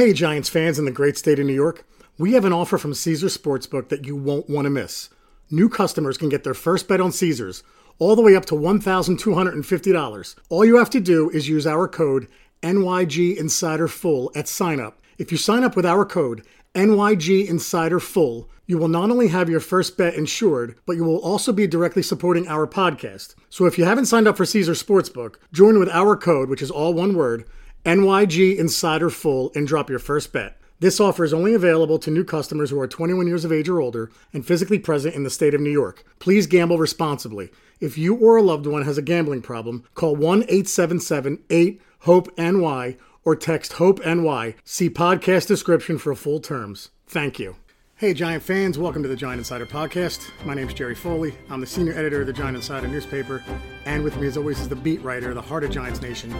Hey, Giants fans in the great state of New York. We have an offer from Caesars Sportsbook that you won't want to miss. New customers can get their first bet on Caesars all the way up to $1,250. All you have to do is use our code NYG Insider Full at sign up. If you sign up with our code NYG Insider Full, you will not only have your first bet insured, but you will also be directly supporting our podcast. So if you haven't signed up for Caesar Sportsbook, join with our code, which is all one word, NYG Insider Full, and drop your first bet. This offer is only available to new customers who are 21 years of age or older and physically present in the state of New York. Please gamble responsibly. If you or a loved one has a gambling problem, call 1 877 8 HOPE NY or text HOPE NY. See podcast description for full terms. Thank you. Hey, Giant fans, welcome to the Giant Insider Podcast. My name is Jerry Foley. I'm the senior editor of the Giant Insider newspaper, and with me, as always, is the beat writer, the heart of Giants Nation.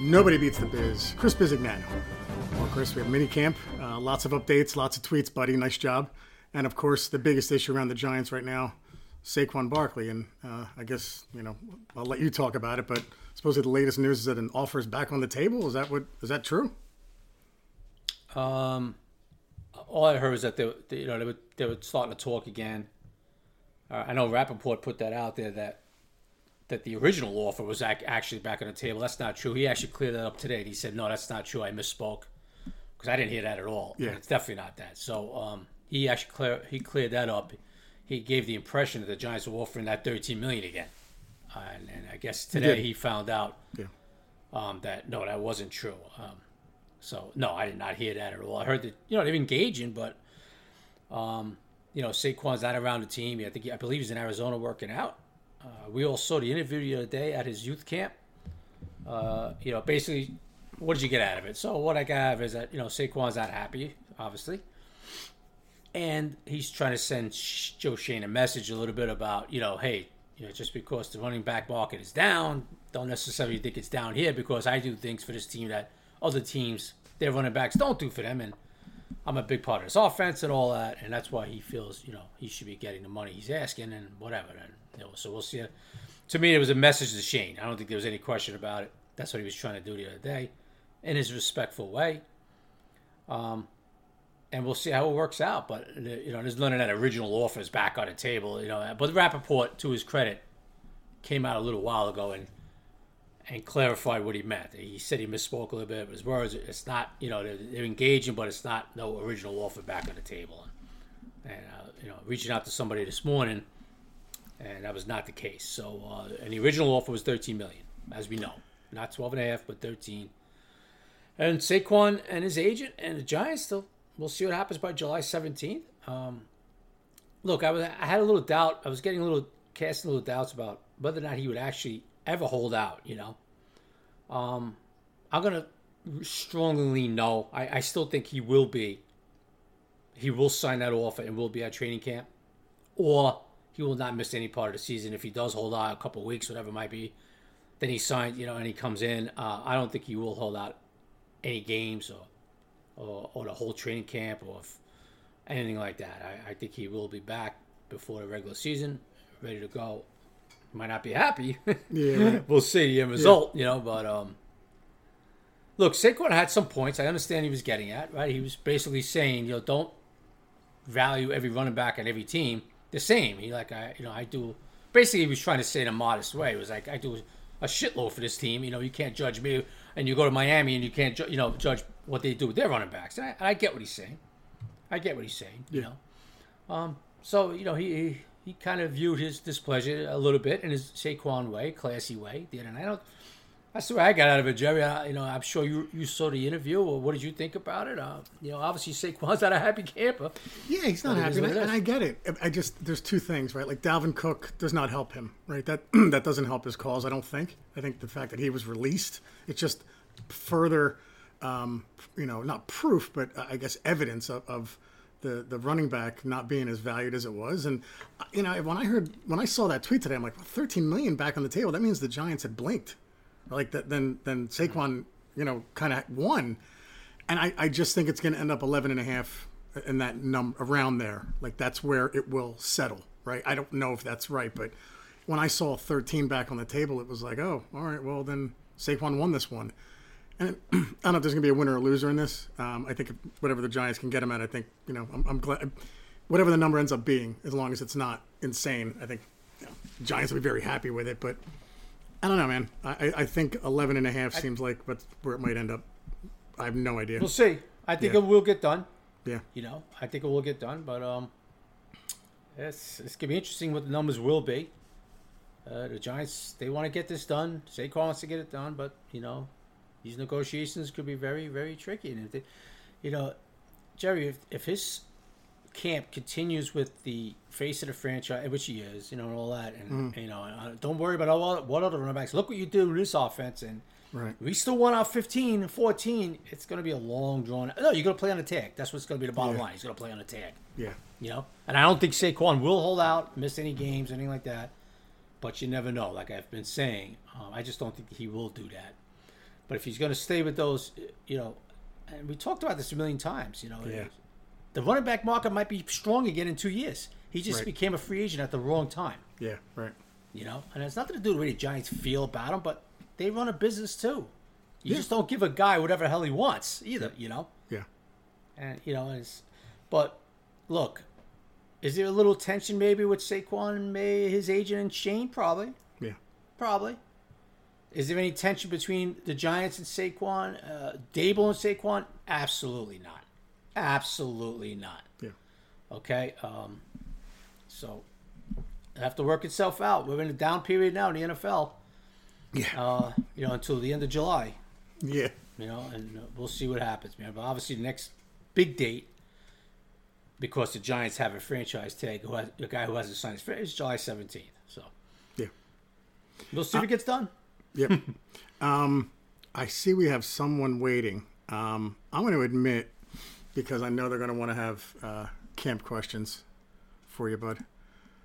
Nobody beats the biz, Chris Bisignano. Well, Chris, we have mini camp, uh, lots of updates, lots of tweets, buddy. Nice job. And of course, the biggest issue around the Giants right now, Saquon Barkley. And uh, I guess you know I'll let you talk about it, but supposedly the latest news is that an offer is back on the table. Is that what is that true? Um, all I heard was that they, they you know, they were they were starting to talk again. Uh, I know Rappaport put that out there that that the original offer was ac- actually back on the table. That's not true. He actually cleared that up today. He said, "No, that's not true. I misspoke." Because I didn't hear that at all. Yeah. And it's definitely not that. So um, he actually clear he cleared that up. He gave the impression that the Giants were offering that 13 million again, uh, and, and I guess today did. he found out Yeah. um, that no, that wasn't true. Um, so no, I did not hear that at all. I heard that you know they're engaging, but um, you know Saquon's not around the team. I think he, I believe he's in Arizona working out. Uh, we all saw the interview the other day at his youth camp. Uh, you know, basically, what did you get out of it? So what I got out of it is that you know Saquon's not happy, obviously, and he's trying to send Joe Schoen a message a little bit about you know, hey, you know, just because the running back market is down, don't necessarily think it's down here because I do things for this team that other teams their running backs don't do for them, and I'm a big part of this offense and all that, and that's why he feels you know he should be getting the money he's asking and whatever. And you know, so we'll see. To me, it was a message to Schoen. I don't think there was any question about it. That's what he was trying to do the other day, in his respectful way. Um, and we'll see how it works out. But you know, there's none of that original offers back on the table. You know, but Rapoport, to his credit, came out a little while ago and and clarified what he meant. He said he misspoke a little bit his words. It's not, you know, they're, they're engaging, but it's not no original offer back on the table. And uh, you know, reaching out to somebody this morning, and that was not the case. So, uh, and the original offer was 13 million, as we know, not 12 and a half, but 13. And Saquon and his agent and the Giants still. We'll see what happens by July 17th. Um, look, I was I had a little doubt. I was getting a little casting a little doubts about whether or not he would actually ever hold out. You know, um, I'm gonna strongly no. I, I still think he will be. He will sign that offer and will be at training camp, or he will not miss any part of the season if he does hold out a couple of weeks, whatever it might be. Then he signed, you know, and he comes in. Uh, I don't think he will hold out any games or or, or the whole training camp or if anything like that. I, I think he will be back before the regular season, ready to go. Might not be happy. Yeah. we'll see the end result, you know. But um, look, Saquon had some points. I understand he was getting at right. He was basically saying, you know, don't value every running back on every team the same. He like I, you know, I do. Basically, he was trying to say in a modest way. It was like I do a shitload for this team. You know, you can't judge me, and you go to Miami and you can't, ju- you know, judge what they do with their running backs. And I, I get what he's saying. I get what he's saying. You know, um, so you know he. he he kind of viewed his displeasure a little bit in his Saquon way, classy way. The other night, I don't, that's the way I got out of it, Jerry. I, you know, I'm sure you you saw the interview. Or what did you think about it? Uh, you know, obviously Saquon's not a happy camper. Yeah, he's not happy, and, I- and. I get it. I just there's two things, right? Like Dalvin Cook does not help him, right? That that doesn't help his cause. I don't think. I think the fact that he was released, it's just further, um, you know, not proof, but uh, I guess evidence of. of the, the running back not being as valued as it was, and uh, you know when I heard when I saw that tweet today, I'm like, 13 million back on the table. That means the Giants had blinked, like that. Then then Saquon, you know, kind of won, and I, I just think it's going to end up 11 and a half in that num around there. Like that's where it will settle, right? I don't know if that's right, but when I saw 13 back on the table, it was like, oh, all right, well then Saquon won this one. And I don't know if there's going to be a winner or loser in this. Um, I think whatever the Giants can get him at, I think you know, I'm, I'm glad. Whatever the number ends up being, as long as it's not insane, I think you know, Giants will be very happy with it. But I don't know, man. I, I think 11 and a half seems like what's where it might end up. I have no idea. We'll see. I think Yeah. it will get done. Yeah, You know, I think it will get done, but um, it's it's gonna be interesting what the numbers will be. Uh, the Giants they want to get this done. Saquon wants to get it done, but you know, these negotiations could be very very tricky. And if they, you know, Jerry, if if his camp continues with the face of the franchise, which he is, you know, and all that, and you know, uh, don't worry about all what other running backs. Look what you do with this offense, and right. we still won out 15 and 14. It's going to be a long drawn. No, you're going to play on the tag. That's what's going to be the bottom Yeah. line. He's going to play on the tag. Yeah, You know, and I don't think Saquon will hold out, miss any games, anything like that. But you never know. Like I've been saying, um, I just don't think he will do that. But if he's going to stay with those, you know, and we talked about this a million times. You know, Yeah. The running back market might be strong again in two years. He just Right. became a free agent at the wrong time. yeah, right. You know, and it's nothing to do with the way the Giants feel about him, but they run a business too. You just don't give a guy whatever the hell he wants either. You know, Yeah, and you know, it's, but look, is there a little tension maybe with Saquon and May, his agent and Schoen? Probably, yeah. probably. Is there any tension between the Giants and Saquon, uh, Daboll and Saquon? Absolutely not. Absolutely not. Yeah. Okay. Um, so have to work itself out. We're in a down period now in the NFL. Yeah. Uh, you know, until the end of July. Yeah. You know, and uh, we'll see what happens, man. But obviously, the next big date, because the Giants have a franchise tag, who has, the guy who hasn't signed his franchise, is July seventeenth. So Yeah. we'll see if it gets done. Yep. um, I see we have someone waiting. Um, I'm going to admit, because I know they're going to want to have uh, camp questions for you, bud.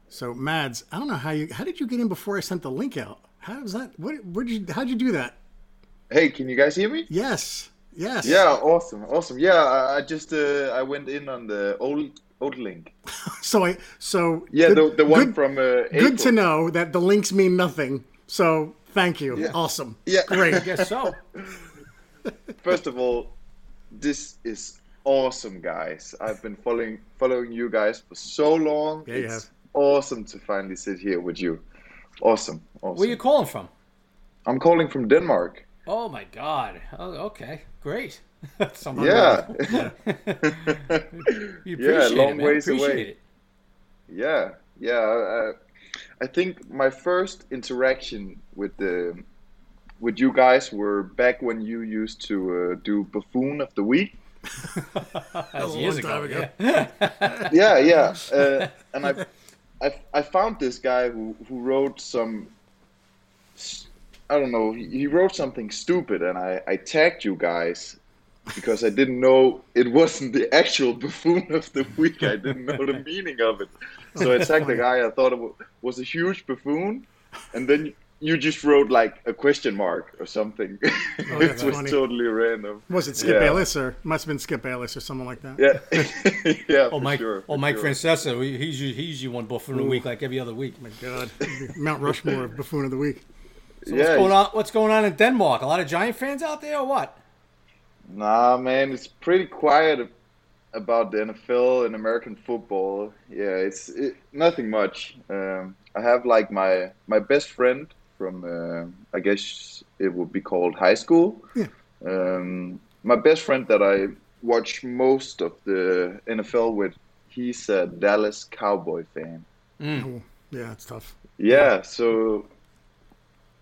So, Mads, I don't know how you. How did you get in before I sent the link out? How was that? What? Where did you? How'd you do that? Hey, can you guys hear me? Yes. Yes. Yeah, awesome, awesome. Yeah, I, I just uh, I went in on the old old link. So I. So. Yeah, good- the the one good, from uh, Good to know that the links mean nothing. So thank you. Yeah. Awesome. Yeah. Great. I guess so. First of all, this is awesome, guys. I've been following following you guys for so long. Yeah, it's have. awesome to finally sit here with you. Awesome, awesome. Where are you calling from? I'm calling from Denmark. Oh my God. Oh, okay, great. Somehow- Yeah, we Yeah, appreciate long it, man. ways appreciate away. it. yeah, yeah. Uh, I think my first interaction with the with you guys were back when you used to uh, do buffoon of the week. That was a years long time ago. ago. Yeah. yeah, yeah. Uh, and I, I, I found this guy who, who wrote some. I don't know. He, he wrote something stupid, and I, I tagged you guys because I didn't know it wasn't the actual buffoon of the week. I didn't know the meaning of it, so I tagged the guy. I thought it was a huge buffoon, and then you just wrote like a question mark or something. Oh, that's it was funny. totally random. Was it Skip Yeah. Bayless or must have been Skip Bayless or someone like that? Yeah, yeah. Oh, for Mike. Sure, oh, Mike sure. Francesa. He's u- he's you one buffoon of the week like every other week. My God, Mount Rushmore of buffoon of the week. So what's going on? What's going on in Denmark? A lot of Giant fans out there, or what? Nah, man, it's pretty quiet about the NFL and American football. Yeah, it's it, nothing much. Um, I have like my my best friend from uh, I guess it would be called high school. Yeah. Um, my best friend that I watch most of the NFL with, he's a Dallas Cowboy fan. Oh, yeah, it's tough. Yeah, so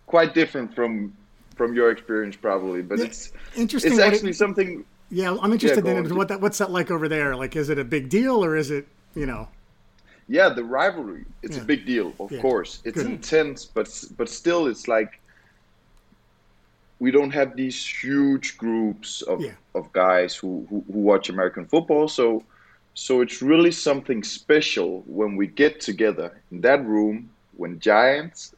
quite different from from your experience probably, but Yeah, it's Interesting. it's what it- actually something yeah, I'm interested go in on. what that what's that like over there. Like, is it a big deal or is it you know? Yeah, the rivalry. It's Yeah. a big deal, of Yeah. course. It's Good. intense, but but still, it's like we don't have these huge groups of, Yeah. of guys who, who, who watch American football. So so it's really something special when we get together in that room when Giants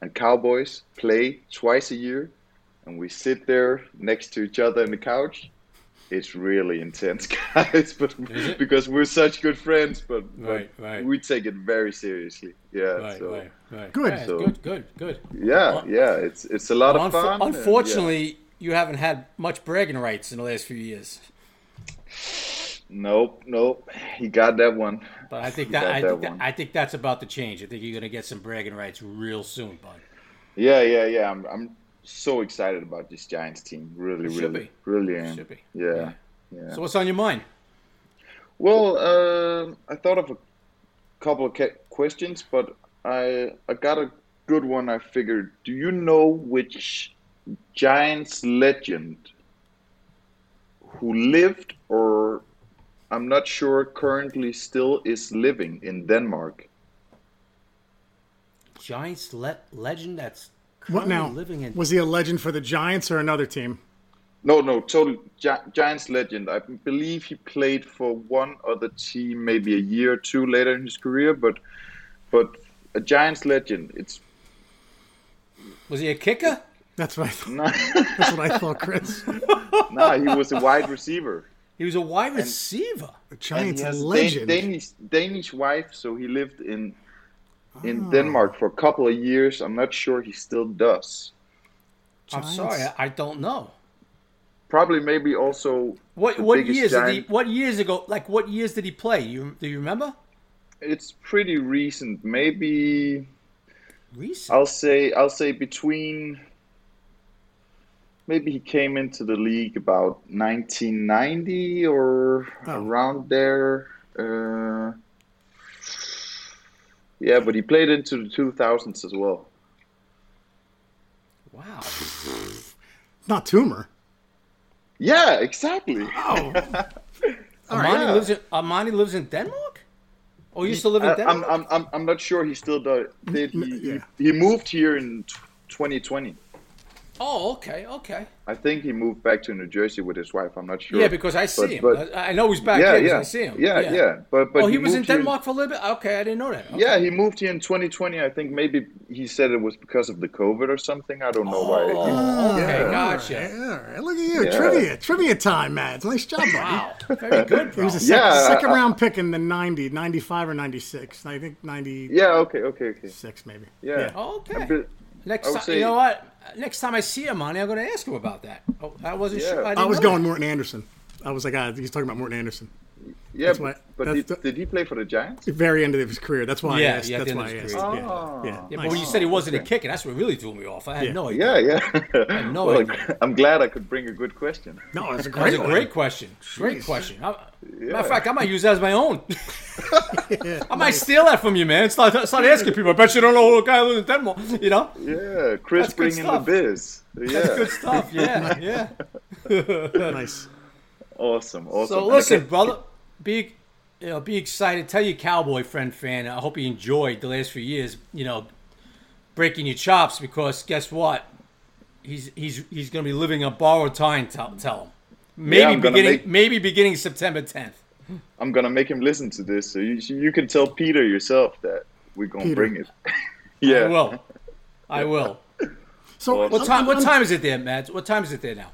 and Cowboys play twice a year, and we sit there next to each other on the couch. It's really intense, guys, but because we're such good friends, but, but Right, right. we take it very seriously. Yeah, Right, so right, right. Good. Yeah, So- good, good, good. yeah, yeah, it's it's a lot of Unfo- fun. and, yeah. unfortunately, you haven't had much bragging rights in the last few years. Nope, nope. He got that one. But I think that, I, that think that. I think that's about to change. I think you're gonna get some bragging rights real soon, bud. Yeah, yeah, yeah. I'm, I'm so excited about this Giants team. Really, really, really should be. Yeah, yeah. So what's on your mind? Well, uh, I thought of a couple of questions, but I I got a good one. I figured. Do you know which Giants legend who lived or I'm not sure currently still is living in Denmark? Giants le- legend that's What now? living in. Was he a legend for the Giants or another team? No, no, total Gi- Giants legend. I believe he played for one other team, maybe a year or two later in his career, but but a Giants legend. It's Was he a kicker? That's what I thought. not. That's what I thought, Chris. nah, he was a wide receiver. He was a wide receiver. The And Giants he a legend. Dan- Danish Danish wife, so he lived in in Ah. Denmark for a couple of years. I'm not sure he still does. I'm sorry, I, I don't know. Probably, maybe also. What the what biggest years did he? What years ago? Like what years did he play? You do you remember? It's pretty recent. Maybe Recent. I'll say I'll say between. Maybe he came into the league about 1990 or Oh. around there. Uh, yeah, but he played into the 2000s as well. Wow. Not Toomer. Yeah, exactly. Oh, Amani yeah. lives in Amani lives in Denmark. Oh, you still live in Denmark? I'm, I'm, I'm, I'm not sure he still does. Did he, yeah. he, he moved here in 2020. Oh, okay, okay. I think he moved back to New Jersey with his wife. I'm not sure. Yeah, because I see But- him. but- I, I know he's back yeah, here 'cause yeah, I see him. yeah, yeah. But but oh, he, was in moved here Denmark for a little bit. Okay, I didn't know that. Okay. Yeah, he moved here in 2020. I think maybe he said it was because of the COVID or something. I don't know why. Oh, oh okay, Yeah. gotcha. all right. Look at you. Yeah. Trivia. Trivia time, Mads. Nice job, buddy. Wow, very good, He was a sec- Yeah, second I- round pick in the 90, 95 or 96. I think 96, Yeah. Okay. Okay. Okay. Six maybe. Yeah. Okay. Bit- Next time, you know what? Next time I see him, Amani, I'm going to ask him about that. Oh, I wasn't Yeah. sure. I, I was going that. Morten Andersen. I was like, ah, he's talking about Morten Andersen. Yeah. That's but why- but that's did, the- did he play for the Giants? The very end of his career. That's why Yeah, I asked. yeah, That's why I asked. his career. Yeah, Oh. yeah. Yeah, nice. but when you said he oh, wasn't okay. a kicker, that's what really threw me off. I had Yeah. no idea. Yeah. Yeah. no well, idea. I'm glad I could bring a good question. No, it's a great was a great question. Great Jeez. question. I, Yeah. Matter of fact, I might use that as my own. Yeah. I might steal that from you, man. Start, start asking people. I bet you don't know who the guy lives in Denmark. You know? Yeah, Chris That's good bringing the biz. Yeah. That's good stuff. Yeah, yeah. nice. Awesome. Awesome. So listen, brother, be you know, be excited. Tell your cowboy friend fan. I hope you enjoyed the last few years. You know, breaking your chops because guess what? He's he's he's going to be living a borrowed time. Tell, tell him. Maybe I'm beginning make- maybe beginning September 10th. I'm gonna make him listen to this, so you you can tell Peter yourself that we're gonna bring it. yeah. I will. I will. So What time? What time is it there, Matt? What time is it there now?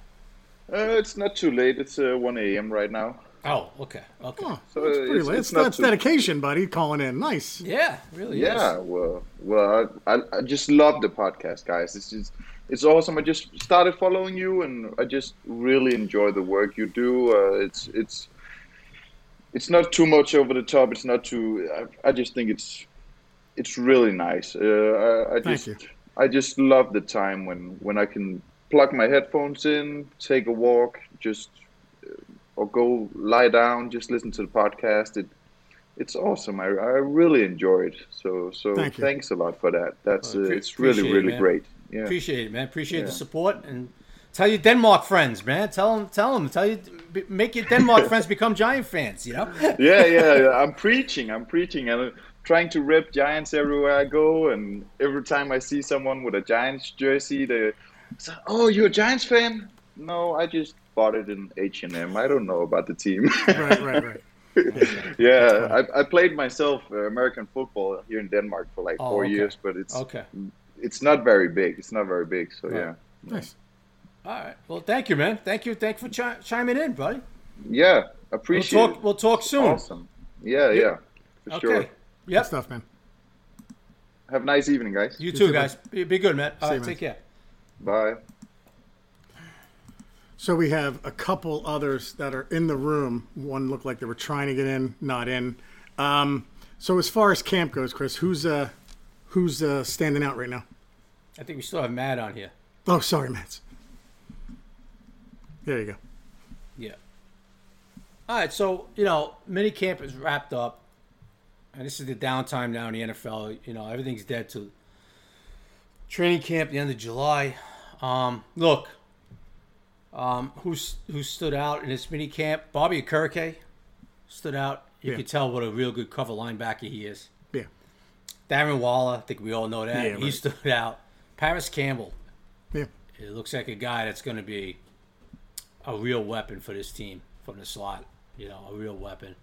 Uh, it's not too late. It's uh, 1 a.m. right now. Oh, okay, okay. Oh, So that's pretty it's- late. it's That's, not too- dedication, buddy. Calling in. Nice. Yeah, really. Yeah. Is. Well, well, I, I, I just love the podcast, guys. It's just it's awesome. I just started following you, and I just really enjoy the work you do. Uh, it's it's it's not too much over the top. It's not too. I, I just think it's it's really nice. Uh, I, I Thank just you. I just love the time when when I can plug my headphones in, take a walk, just or go lie down, just listen to the podcast. It it's awesome. I, I really enjoy it. So so Thank thanks a lot for that. That's uh, Well, pre- it's really appreciate it, really great. Yeah. Appreciate it, man. Appreciate the support and tell your Denmark friends, man. Tell them, tell them, tell you, make your Denmark friends become Giant fans. You know. yeah, yeah, yeah. I'm preaching. I'm preaching, and I'm trying to rep Giants everywhere I go. And every time I see someone with a Giants jersey, they say, "Oh, you're a Giants fan?" No, I just bought it in H and M. I don't know about the team. Right, right, right. yeah, I, I played myself uh, American football here in Denmark for like Oh, four okay. years, but it's Okay. it's not very big. It's not very big. So Right. yeah, Nice. All right. Well, thank you, man. Thank you. Thank you for chi- chiming in, buddy. yeah, We'll appreciate talk. it. We'll talk soon. Awesome. Yeah, yeah, for Okay. sure. Good Yep. stuff, man. Have a nice evening, guys. You You too, too, guys. Be, be good, man. All See right. you, man. Take care. Bye. So we have a couple others that are in the room. One looked like they were trying to get in, not in. Um, so as far as camp goes, Chris, who's uh, who's uh, standing out right now? I think we still have Matt on here. Oh, sorry, Matt. There you go. Yeah. All right, so you know, mini camp is wrapped up, and this is the downtime now in the NFL. You know, everything's dead to training camp the end of July. Um, look, um, who's who stood out in this mini camp? Bobby Okereke stood out. You Yeah. could tell what a real good cover linebacker he is. Yeah. Darren Waller, I think we all know that. Yeah, he right. stood out. Parris Campbell, Yeah. it looks like a guy that's going to be a real weapon for this team from the slot. You know, a real weapon.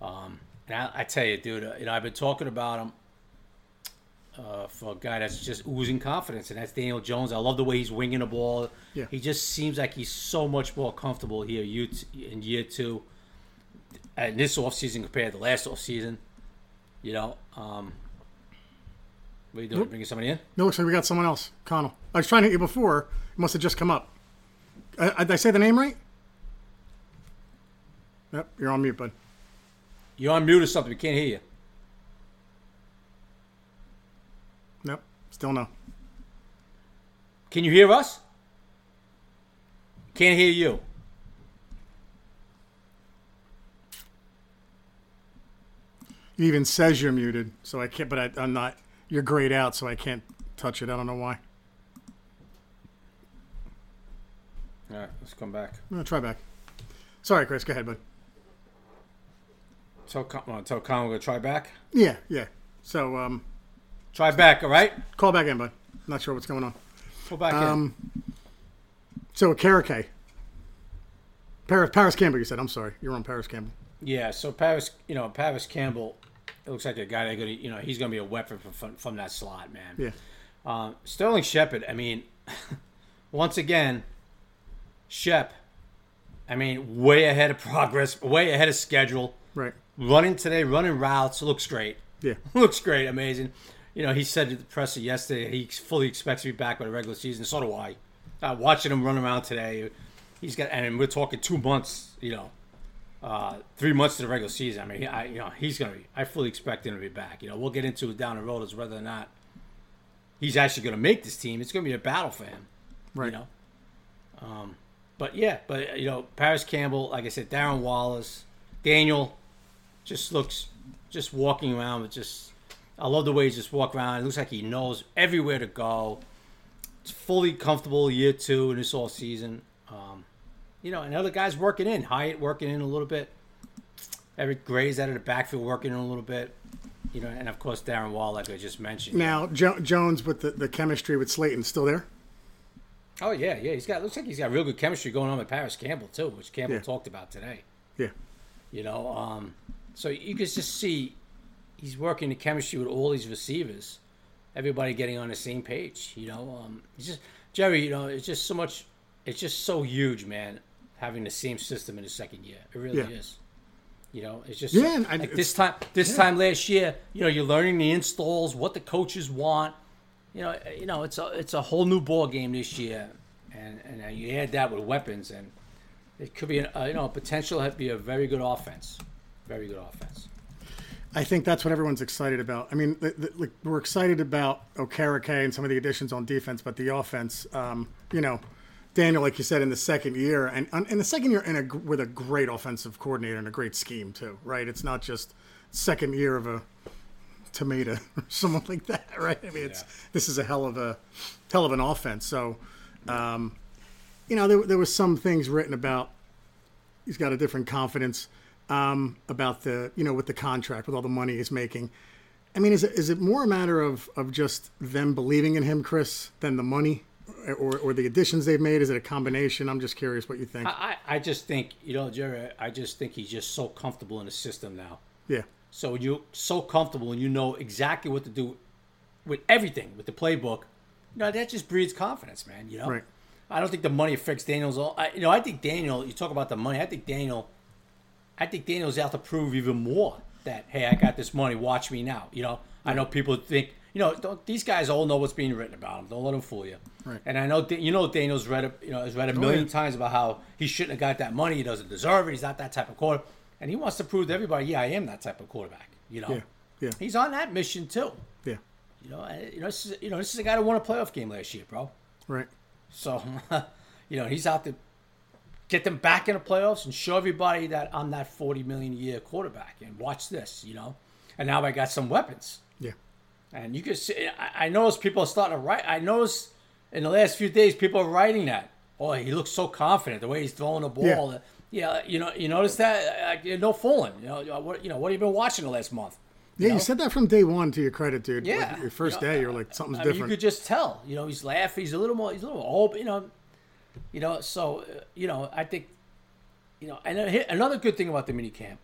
Um, and I, I tell you, dude, uh, you know, I've been talking about him uh, for a guy that's just oozing confidence, and that's Daniel Jones. I love the way he's winging the ball. Yeah. He just seems like he's so much more comfortable here in year two, and this offseason compared to last offseason. You know, um, what are you doing? Nope. Bringing somebody in? No, looks like we got someone else. Connell. I was trying to hit you before. It must have just come up. Uh, did I say the name right? Yep, you're on mute, bud. You're on mute or something. We can't hear you. Nope, still no. Can you hear us? Can't hear you. It even says you're muted, so I can't. But I, I'm not. You're grayed out, so I can't touch it. I don't know why. All right, let's come back. I'm gonna try back. Sorry, Chris. Go ahead, bud. Tell well, tell we're gonna try back. Yeah, yeah. So um, Try back, all right? call back in, bud. Not sure what's going on. Call back Um, So Karake. Parris, Parris Campbell, you said. I'm sorry. You're on Parris Campbell. Yeah. So Parris, you know, Parris Campbell. It looks like a guy that gonna, you know, he's gonna be a weapon from from, from that slot, man. Yeah. Um, Sterling Shepard. I mean, once again, Shep. I mean, way ahead of progress, way ahead of schedule. Right. Running today, running routes, looks great. Yeah. looks great, amazing. You know, he said to the presser yesterday he fully expects to be back by the regular season. So do I. Uh, watching him run around today, he's got, and we're talking two months. You know, uh, three months to the regular season. I mean, I, you know, he's gonna be. I fully expect him to be back. You know, we'll get into it down the road as whether or not he's actually gonna make this team. It's gonna be a battle for him. Right. You know. Um, but yeah, but you know, Parris Campbell, like I said, Darren Wallace, Daniel, just looks just walking around with just. I love the way he just walk around. It looks like he knows everywhere to go. It's fully comfortable year two in this all season. Um, you know, and other guys working in. Hyatt working in a little bit. Eric Gray's out of the backfield working in a little bit. You know, and of course Darren Wall, like I just mentioned. Now jo- Jones with the, the chemistry with Slayton still there. Oh yeah, yeah. He's got looks like he's got real good chemistry going on with Parris Campbell too, which Campbell Yeah. talked about today. Yeah. You know, um, so you can just see he's working the chemistry with all these receivers, everybody getting on the same page. You know, um, it's just Jerry. You know, it's just so much. It's just so huge, man. Having the same system in the second year, it really Yeah. is. You know, it's just Yeah, and I- like this time. This time last year, you know, you're learning the installs, what the coaches want. You know, you know, it's a it's a whole new ball game this year, and and uh, you add that with weapons, and it could be, an, uh, you know, a potential to be a very good offense, very good offense. I think that's what everyone's excited about. I mean, the, the, like, we're excited about Okereke and some of the additions on defense, but the offense, um, you know, Daniel, like you said, in the second year, and in the second year, in a, with a great offensive coordinator and a great scheme too, right? It's not just second year of a tomato or someone like that, right? I mean, it's Yeah. this is a hell of a hell of an offense. So, um, you know, there there was some things written about he's got a different confidence um, about the you know with the contract with all the money he's making. I mean, is it is it more a matter of of just them believing in him, Chris, than the money, or or the additions they've made? Is it a combination? I'm just curious what you think. I, I just think, you know, Jerry, I just think he's just so comfortable in the system now. yeah, So you're so comfortable and you know exactly what to do with everything, with the playbook, you know, that just breeds confidence, man. You know, Right. I don't think the money affects Daniel's all. I, you know, I think Daniel. You talk about the money. I think Daniel. I think Daniel's out to prove even more that hey, I got this money. Watch me now. You know, I know people think you know, don't, these guys all know what's being written about them. Don't let them fool you. Right. And I know you know Daniel's read a, you know has read a oh, million yeah. times about how he shouldn't have got that money. He doesn't deserve it. He's not that type of quarter, and he wants to prove to everybody, yeah, I am that type of quarterback. You know. Yeah. Yeah. He's on that mission too. Yeah. You know. You know. This is, you know. This is a guy who won a playoff game last year, bro. Right. So, you know, he's out to get them back in the playoffs and show everybody that I'm that 40 million a year quarterback. And watch this, you know. And now I got some weapons. Yeah. And you can see, I, I notice people are starting to write. I notice in the last few days, people are writing that. Oh, he looks so confident the way he's throwing the ball. Yeah. Yeah, you know, you notice that? Uh, no fooling. You know, what you know? What have you been watching the last month? Yeah, know? you said that from day one. To your credit, dude. Like, Yeah. your first You know, day, you're like something's I mean, different. you could just tell. You know, he's laughing. He's a little more. He's a little open. You know, you know. So uh, you know, I think, you know, and then another good thing about the mini camp.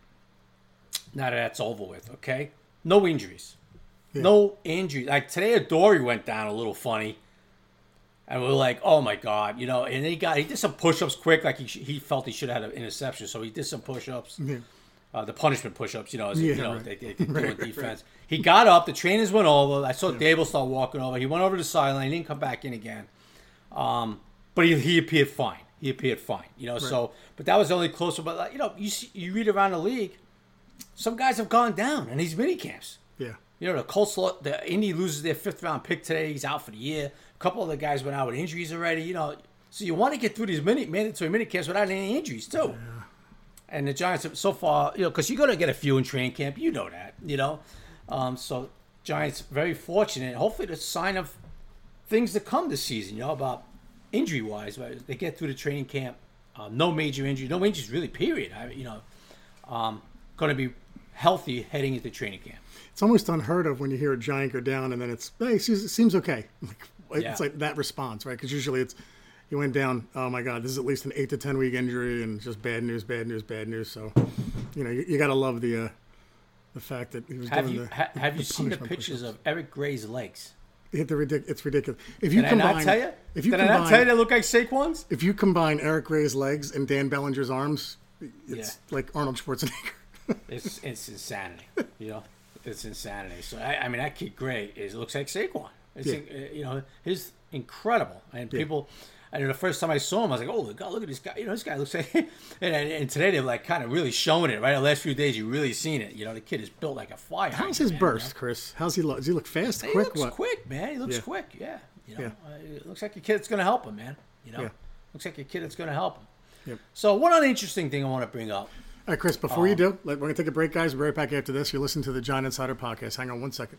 Now that that's over with, okay, no injuries, no injuries. Like today, Adoree' went down a little funny, and we are like, oh my god, you know. And he got he did some push-ups quick, like he he felt he should have had an interception, so he did some push-ups. Yeah. Uh, the punishment push-ups, you know, as, Yeah, you know, right. they, they, they do in defense. He got up. The trainers went over. I saw Daboll start walking over. He went over to the sideline. He didn't come back in again. Um, but he, he appeared fine. He appeared fine. You know, so but that was the only closer. But like, you know, you see, you read around the league, some guys have gone down in these mini camps. Yeah. You know, the Colts, the Indy loses their fifth round pick today. He's out for the year. A couple of the guys went out with injuries already. You know, so you want to get through these mini mandatory mini camps without any injuries too. And the Giants have so far, you know, because you're going to get a few in training camp. You know that, you know. Um, so Giants very fortunate. Hopefully, the sign of things to come this season. You know about injury wise, right? they get through the training camp. Uh, no major injury, no injuries really. Period. I, you know, um, going to be healthy heading into training camp. It's almost unheard of when you hear a giant go down and then it's hey, it seems, it seems okay. Like, Yeah. It's like that response, right? Because usually it's you went down. Oh my God, this is at least an eight to ten week injury, and just bad news, bad news, bad news. So, you know, you, you got to love the uh, the fact that he was Have doing you the. ha, have you seen the pictures push-ups. of Eric Gray's legs? The ridic- It's ridiculous. If you Did combine, I not tell you? if you Did combine, I not tell you they look like Saquon's? if you combine Eric Gray's legs and Dan Bellinger's arms, it's Yeah. like Arnold Schwarzenegger. It's it's insanity. You know, it's insanity. So I, I mean, that kid Gray is looks like Saquon. It's Yeah. in- uh, you know, he's incredible. And people, I know the first time I saw him, I was like, oh God, look at this guy. You know, this guy looks like. and, and, and today they're like kind of really showing it. Right, the last few days you really seen it. You know, the kid is built like a fire. How's his man, burst, Chris? How's he look? Does he look fast, you know? He quick? looks what? quick, man. He looks Yeah. quick. Yeah. You know, Yeah. uh, it looks like a kid that's going to help him, man. You know, Yeah. looks like a kid that's going to help him. Yep. So one other interesting thing I want to bring up. All right, Chris. Before Um, you do, like, we're gonna take a break, guys. We'll be right back after this. You're listening to the Giant Insider Podcast. Hang on one second.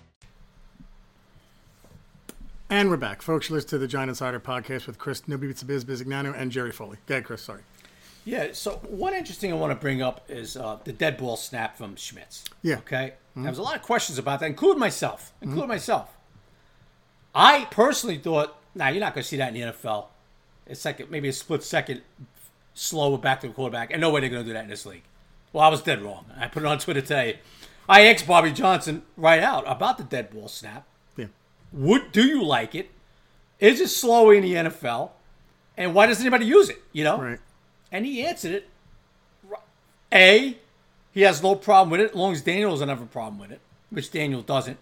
And we're back, folks. You're listening to the Giant Insider Podcast with Chris Newby Biz Bisignano and Jerry Foley. Go ahead, Chris. Sorry. Yeah. So one interesting I want to bring up is uh, the dead ball snap from Schmitz. Yeah. Okay. There was a lot of questions about that, including myself. Including myself. I personally thought, nah, you're not going to see that in the NFL. It's like maybe a split second slower back to the quarterback, and no way they're going to do that in this league. Well, I was dead wrong. I put it on Twitter today. I asked Bobby Johnson right out about the dead ball snap. Would do you like it? Is it slow in the NFL? And why does anybody use it? You know, Right. and he answered it. A, he has no problem with it as long as Daniel doesn't have a problem with it, which Daniel doesn't.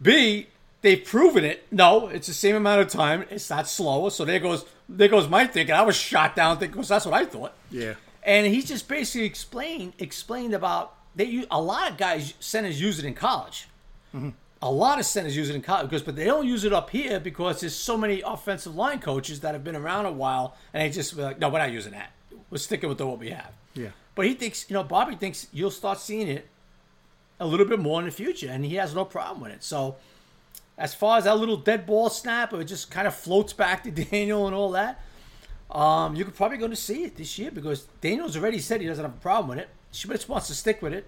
B, they've proven it. No, it's the same amount of time. It's not slower. So there goes there goes my thinking. I was shot down thinking because that's what I thought. Yeah. And he just basically explained explained about they a lot of guys centers use it in college. Mm-hmm. A lot of centers use it in college because, but they don't use it up here because there's so many offensive line coaches that have been around a while, and they just like, no, we're not using that. We're sticking with the, what we have. Yeah. But he thinks, you know, Bobby thinks you'll start seeing it a little bit more in the future, and he has no problem with it. So, as far as that little dead ball snap, or it just kind of floats back to Daniel and all that. Um, you're probably going to see it this year because Daniel's already said he doesn't have a problem with it. Schmitz wants to stick with it,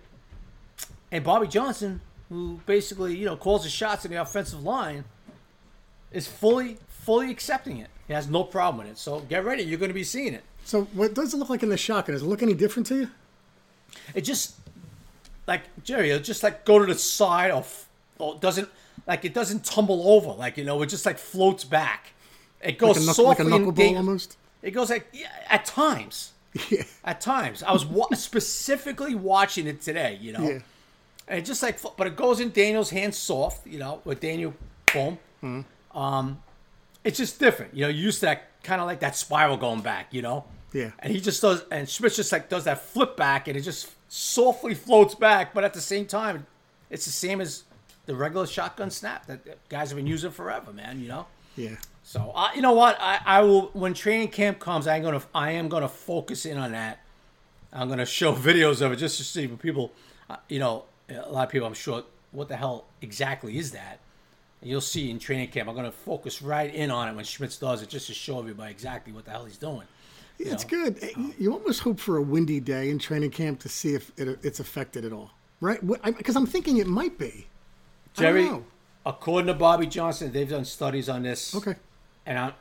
and Bobby Johnson who basically you know calls the shots in the offensive line, is fully fully accepting it. He has no problem with it. So get ready, you're going to be seeing it. So what does it look like in the shotgun? Does it look any different to you? It just like Jerry, it'll just like go to the side or, f- or doesn't like it doesn't tumble over. Like you know, it just like floats back. It goes Like a, knuck- like a softly and knuckleball almost? It goes like yeah, at times. Yeah. At times, I was wa- specifically watching it today. You know, Yeah. And it just like, but it goes in Daniel's hand soft. You know, with Daniel, boom. Mm-hmm. Um, it's just different. You know, you used to that kind of like that spiral going back. You know. Yeah. And he just does, and Schmitz just like does that flip back, and it just softly floats back. But at the same time, it's the same as the regular shotgun snap that that guys have been using forever, man. You know. Yeah. So uh, you know what? I, I will when training camp comes. I'm gonna I am gonna focus in on that. I'm gonna show videos of it just to see what people, uh, you know, a lot of people. I'm sure what the hell exactly is that. And you'll see in training camp. I'm gonna focus right in on it when Schmitz does it, just to show everybody exactly what the hell he's doing. Yeah, it's know? good. Eh, You almost hope for a windy day in training camp to see if it, it's affected at all, right? Because I'm thinking it might be. Jerry, according to Bobby Johnson, they've done studies on this. Okay. And I,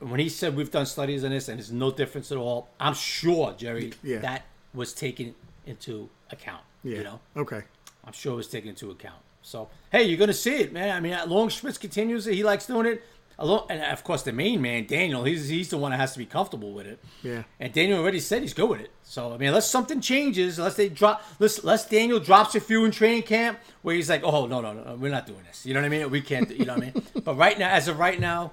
when he said we've done studies on this and there's no difference at all, I'm sure, Jerry, Yeah. that was taken into account. Yeah. You know, Okay. I'm sure it was taken into account. So, hey, you're going to see it, man. I mean, long Schmitz continues it. He likes doing it. Along, and of course, the main man, Daniel, he's, he's the one that has to be comfortable with it. Yeah. And Daniel already said he's good with it. So, I mean, unless something changes, unless they drop, unless, unless Daniel drops a few in training camp where he's like, oh, no, no, no, we're not doing this. You know what I mean? We can't, you know what I mean? But right now, as of right now,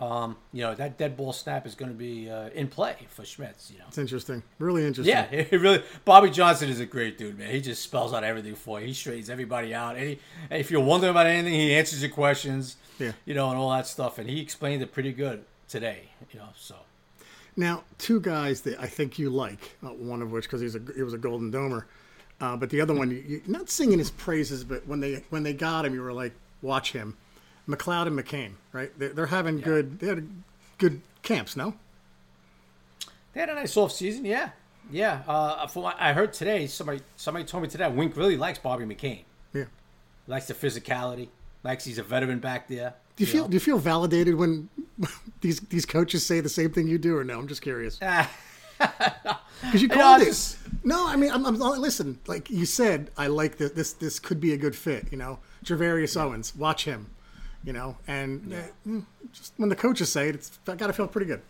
um, you know, that dead ball snap is going to be uh, in play for Schmitz, you know. It's interesting. Really interesting. Yeah, it really. Bobby Johnson is a great dude, man. He just spells out everything for you. He straightens everybody out. And if you're wondering about anything, he answers your questions. Yeah. You know, and all that stuff. And he explained it pretty good today. You know, so Now, two guys that I think you like, uh, one of which because he's a he was a Golden Domer, uh, but the other one, you, not singing his praises, but when they when they got him, you were like, watch him, McCloud and McCain, right? They're, they're having good they had good camps, no? they had a nice off season. Yeah, yeah. Uh, from what I heard today, somebody somebody told me today, Wink really likes Bobby McCain. Yeah. Likes the physicality. Likes he's a veteran back there. Do you feel know? do you feel validated when these these coaches say the same thing you do, or no? I'm just curious. Because you called it. just- No, I mean, I'm, I'm listen. Like you said, I like this. This this could be a good fit. You know, Gervarrius Owens. Watch him. You know, and uh, mm, just when the coaches say it, it's I gotta feel pretty good.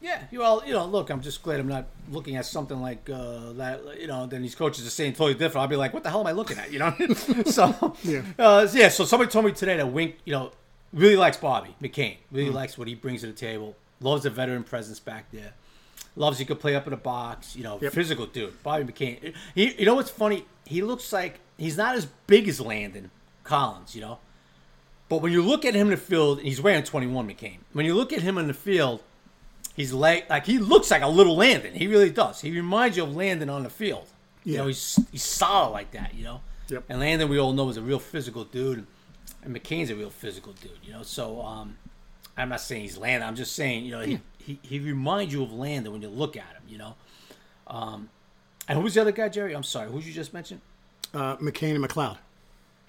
Yeah, you well, you know, look, I'm just glad I'm not looking at something like uh, that. You know, then these coaches are saying totally different. I'll be like, what the hell am I looking at? You know, so Yeah. uh, yeah. So somebody told me today that Wink, you know, really likes Bobby McCain. Really Hmm. likes what he brings to the table. Loves the veteran presence back there. Loves he could play up in the box. You know, Yep. physical dude. Bobby McCain. He, you know what's funny? He looks like he's not as big as Landon Collins. You know, but when you look at him in the field, he's wearing 21 McCain. When you look at him in the field, he's like like he looks like a little Landon. He really does. He reminds you of Landon on the field. You Yeah. know, he's he's solid like that. You know. Yep. And Landon, we all know, is a real physical dude, and McCain's a real physical dude. You know. So um, I'm not saying he's Landon. I'm just saying you know he, he he reminds you of Landon when you look at him. You know. Um, and who's the other guy, Jerry? I'm sorry. Who'd you just mention? Uh, McCain and McCloud.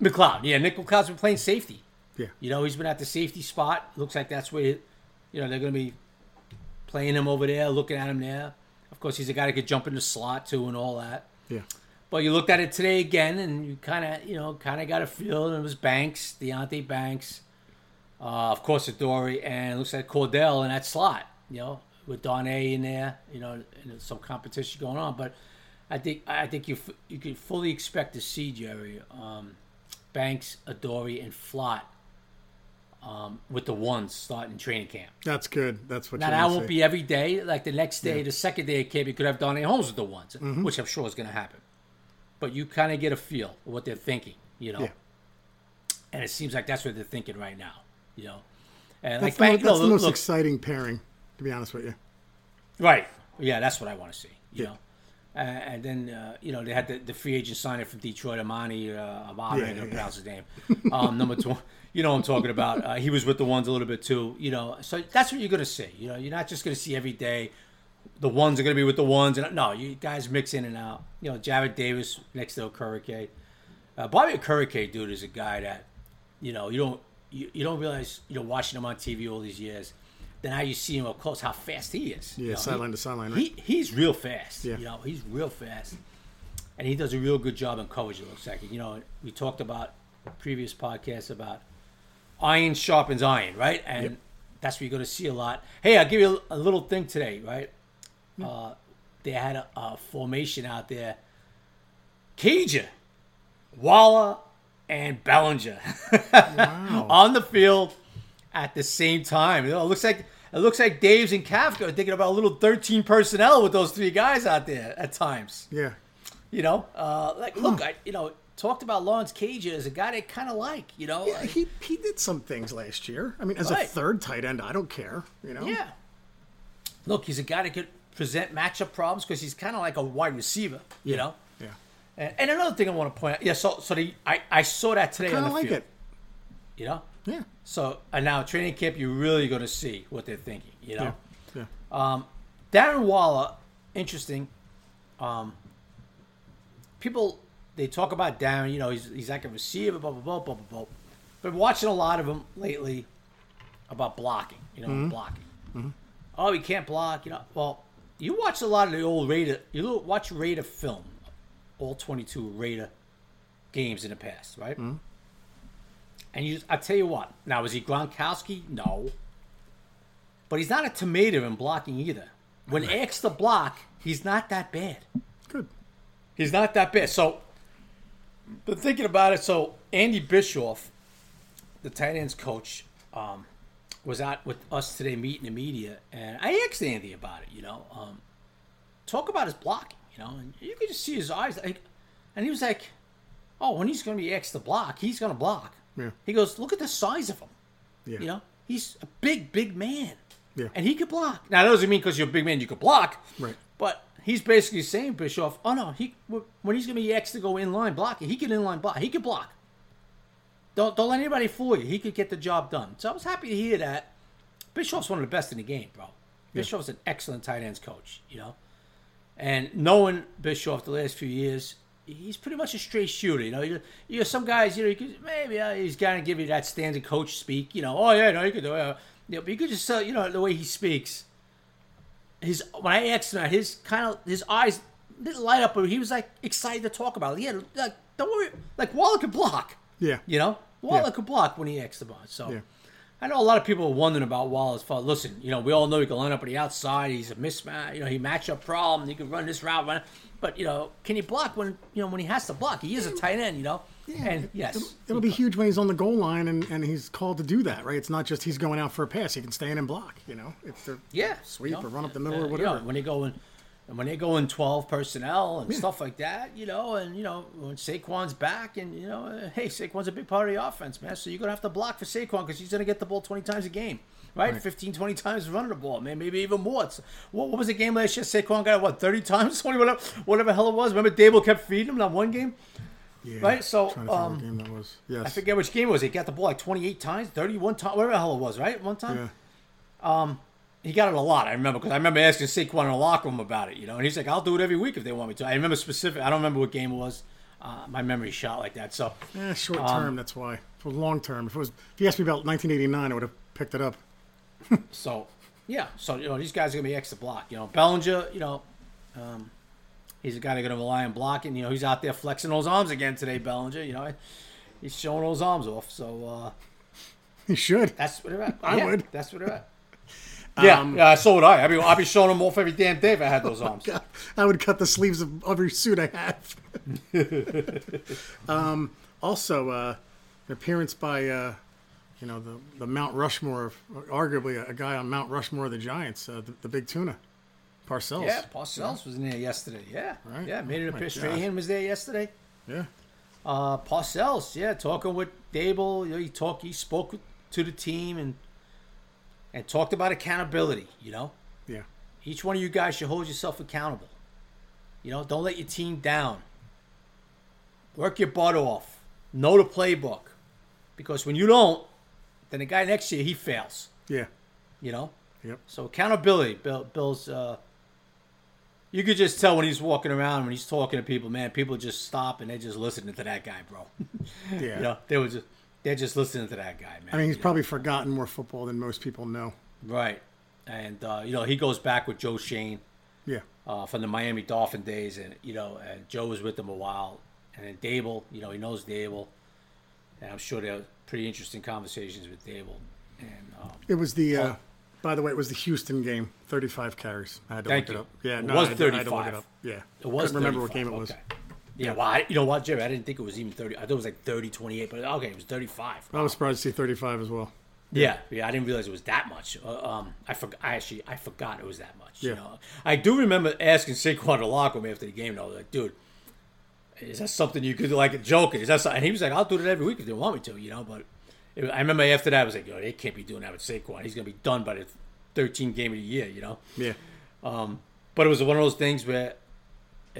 McCloud. Yeah, Nick McCloud's been playing safety. Yeah. You know, he's been at the safety spot. Looks like that's where, you know, they're going to be playing him over there, looking at him there. Of course, he's a guy that could jump in the slot too and all that. Yeah. But you looked at it today again, and you kind of, you know, kind of got a feel. And it was Banks, Deonte Banks, uh, of course, Adoree', and it looks like Cor'Dale in that slot. You know, with Don A in there. You know, and some competition going on. But I think I think you f- you could fully expect to see Jerry um, Banks, Adoree', and Flott um, with the ones starting training camp. That's good. That's what Now that won't say. be every day. Like the next day, the second day of camp, you could have Darnay Holmes with the ones, Mm-hmm. which I'm sure is going to happen. But you kind of get a feel of what they're thinking, you know. Yeah. And it seems like that's what they're thinking right now, you know. And That's, like the, that's no, the most look, exciting pairing, to be honest with you. right? Yeah, that's what I want to see, you Yeah. know. Uh, and then uh, you know they had the, the free agent signing from Detroit, Amani, uh, Amani, Yeah, I don't yeah. pronounce his name. Um, number two, you know what I'm talking about. Uh, he was with the ones a little bit too, you know. So that's what you're gonna see. You know, you're not just gonna see every day. The ones are gonna be with the ones, and no, you guys mix in and out. You know, Jarrad Davis next to Okereke. Uh, Bobby Okereke, dude, is a guy that, you know, you don't you, you don't realize, you know, watching him on TV all these years. Then now you see him up close, how fast he is. Yeah, you know, sideline to sideline, right? He, he's real fast. Yeah. You know, he's real fast. And he does a real good job in coverage, it looks like. You know, we talked about previous podcasts about iron sharpens iron, right? And Yep. that's what you're going to see a lot. Hey, I'll give you a, a little thing today, right? Uh, they had a, a formation out there. Cager, Waller, and Bellinger on the field at the same time. You know, it looks like it looks like Dave's and Kafka are thinking about a little 13 personnel with those three guys out there at times. Yeah. You know, uh, like look, I you know talked about Lawrence Cager as a guy they kind of like. You know, Yeah, like- he he did some things last year. I mean, as a third tight end, I don't care. You know. Yeah. Look, he's a guy that could present matchup problems because he's kind of like a wide receiver, you know. Yeah. And, and another thing I want to point out, yeah. So, so the I, I saw that today on Kind the of like field, it. you know. Yeah. So, and now training camp, you're really going to see what they're thinking, you know. Yeah. Yeah. Um, Darren Waller, interesting. Um, people they talk about Darren, you know, he's he's like a receiver, blah blah blah blah blah. blah. Been watching a lot of him lately about blocking, you know, mm-hmm. blocking. Mm-hmm. Oh, he can't block, you know. Well, you watch a lot of the old Raider, you watch Raider film, all 22 Raider games in the past, right? Mm-hmm. And you, I tell you what. Now, is he Gronkowski? No. But he's not a tomato in blocking either. When asked to block, he's not that bad. Good. He's not that bad. So, but thinking about it, so Andy Bischoff, the tight ends coach, um, was out with us today meeting the media, and I asked Andy about it. You know, um, talk about his blocking. You know, and you could just see his eyes, like, and he was like, "Oh, when he's going to be asked to block, he's going to block." Yeah. He goes, "Look at the size of him. Yeah. You know, he's a big, big man." Yeah. And he could block. Now, that doesn't mean because you're a big man you could block. Right. But he's basically saying, Bischoff, oh no, he when he's going to be asked to go inline blocking, he can inline block. He can block. Don't don't let anybody fool you. He could get the job done. So I was happy to hear that. Bischoff's one of the best in the game, bro. Bischoff's an excellent tight ends coach, you know. And knowing Bischoff the last few years, he's pretty much a straight shooter. You know, you, you know some guys, you know, you could, maybe uh, he's gonna give you that standard coach speak. You know, oh yeah, no, you could do it. You know, but you could just tell, you know, the way he speaks. His when I asked him, that, his kind of his eyes didn't light up, but he was like excited to talk about it. Yeah, like don't worry, like Waller could block. Yeah. You know, Waller Yeah. could block when he asked about it. So Yeah. I know a lot of people are wondering about Waller's fault. Listen, you know, we all know he can line up on the outside. He's a mismatch. You know, he match up problem. He can run this route, run. But you know, can he block when you know when he has to block? He is a tight end. You know. Yeah, And yes, It'll, it'll be huge when he's on the goal line and, and he's called to do that, right? It's not just he's going out for a pass. He can stand and block, you know? if they're yeah, sweep you know, or run up the middle or uh, you whatever. know, when they go in, and when they go in twelve personnel and stuff like that, you know, and you know when Saquon's back, and you know, uh, hey, Saquon's a big part of the offense, man. So you're gonna have to block for Saquon because he's gonna get the ball twenty times a game. Right? Right. 15, 20 times running the ball, man, maybe even more. It's, what, what was the game last year? Saquon got what, 30 times? 20, whatever, whatever the hell it was. Remember Daboll kept feeding him that one game? yeah, right, so, to um, game that was. Yes. I forget which game it was. He got the ball like 28 times, 31 times, whatever the hell it was, right? One time? Yeah. He got it a lot. I remember because I remember asking Saquon in the locker room about it, you know, and he's like, "I'll do it every week if they want me to." I remember specific. I don't remember what game it was. Uh, my memory shot like that. So Eh, short Um, term, that's why. For long term. If it was if you asked me about 1989, I would have picked it up. so yeah. So you know these guys are gonna be extra block. You know Bellinger. You know, um, he's a guy they're gonna rely on blocking. You know he's out there flexing those arms again today. Bellinger. You know he's showing those arms off. So uh, He should. that's what they're. I Yeah, would. That's what they're Yeah, yeah, so would I. I'd be, I'd be showing them off every damn day if I had those arms. God, I would cut the sleeves of every suit I have. um, also, uh, an appearance by, uh, you know, the, the Mount Rushmore, of, arguably a, a guy on Mount Rushmore of the Giants, uh, the, the big tuna, Parcells. Yeah, Parcells was in there yesterday. Yeah, Right. yeah, made it Oh a pitch. Strahan was there yesterday. Yeah. Uh, Parcells, yeah, talking with Daboll. You know, he talked, he spoke to the team and and talked about accountability. You know, Yeah. each one of you guys should hold yourself accountable. You know, don't let your team down. Work your butt off. Know the playbook, because when you don't, then the guy next to you he fails. Yeah. You know, Yep. so accountability, Bill, Bill's. Uh, you could just tell when he's walking around when he's talking to people, man. People just stop and they're just listening to that guy, bro. Yeah. you know, they were just they're just listening to that guy, man. I mean, he's you know? probably forgotten more football than most people know. right, and uh, you know he goes back with Joe Schoen Yeah. uh, from the Miami Dolphin days, and you know, and Joe was with them a while, and then Daboll, you know, he knows Daboll, and I'm sure there were pretty interesting conversations with Daboll, and um, It was the. Uh. By the way, it was the Houston game. Thirty-five carries. I had to Thank look you. it up. Yeah, It no, was I had to- I had to look 35. it up. Yeah, it was. Couldn't remember what game it was. Yeah, well, I, you know what, Jerry? I didn't think it was even 30. I thought it was like 30, 28, but okay, it was 35. I was surprised to see thirty-five as well. Yeah, yeah, I didn't realize it was that much. Uh, um, I forgot. I actually, I forgot it was that much. You Yeah. know, I do remember asking Saquon to lock him after the game. and though, like, dude, is that something you could do, like joking? Is that something? And he was like, I'll do it every week if they want me to. You know, but it, I remember after that, I was like, yo, they can't be doing that with Saquon. He's gonna be done by the 13 game of the year. You know. Yeah. Um, But it was one of those things where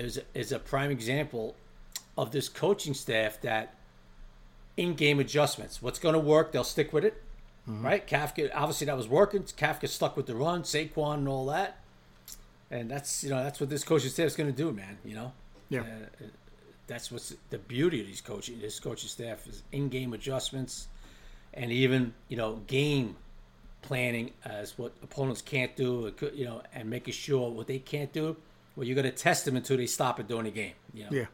was is a prime example of this coaching staff that in-game adjustments. What's going to work, they'll stick with it, right? Kafka, obviously that was working. Kafka stuck with the run, Saquon, and all that, and that's you know that's what this coaching staff is going to do, man. You know, Yeah. Uh, that's what's the beauty of these coaching this coaching staff is in-game adjustments, and even you know game planning as what opponents can't do, you know, and making sure what they can't do. Well, you're going to test them until they stop it during the game. You know? Yeah.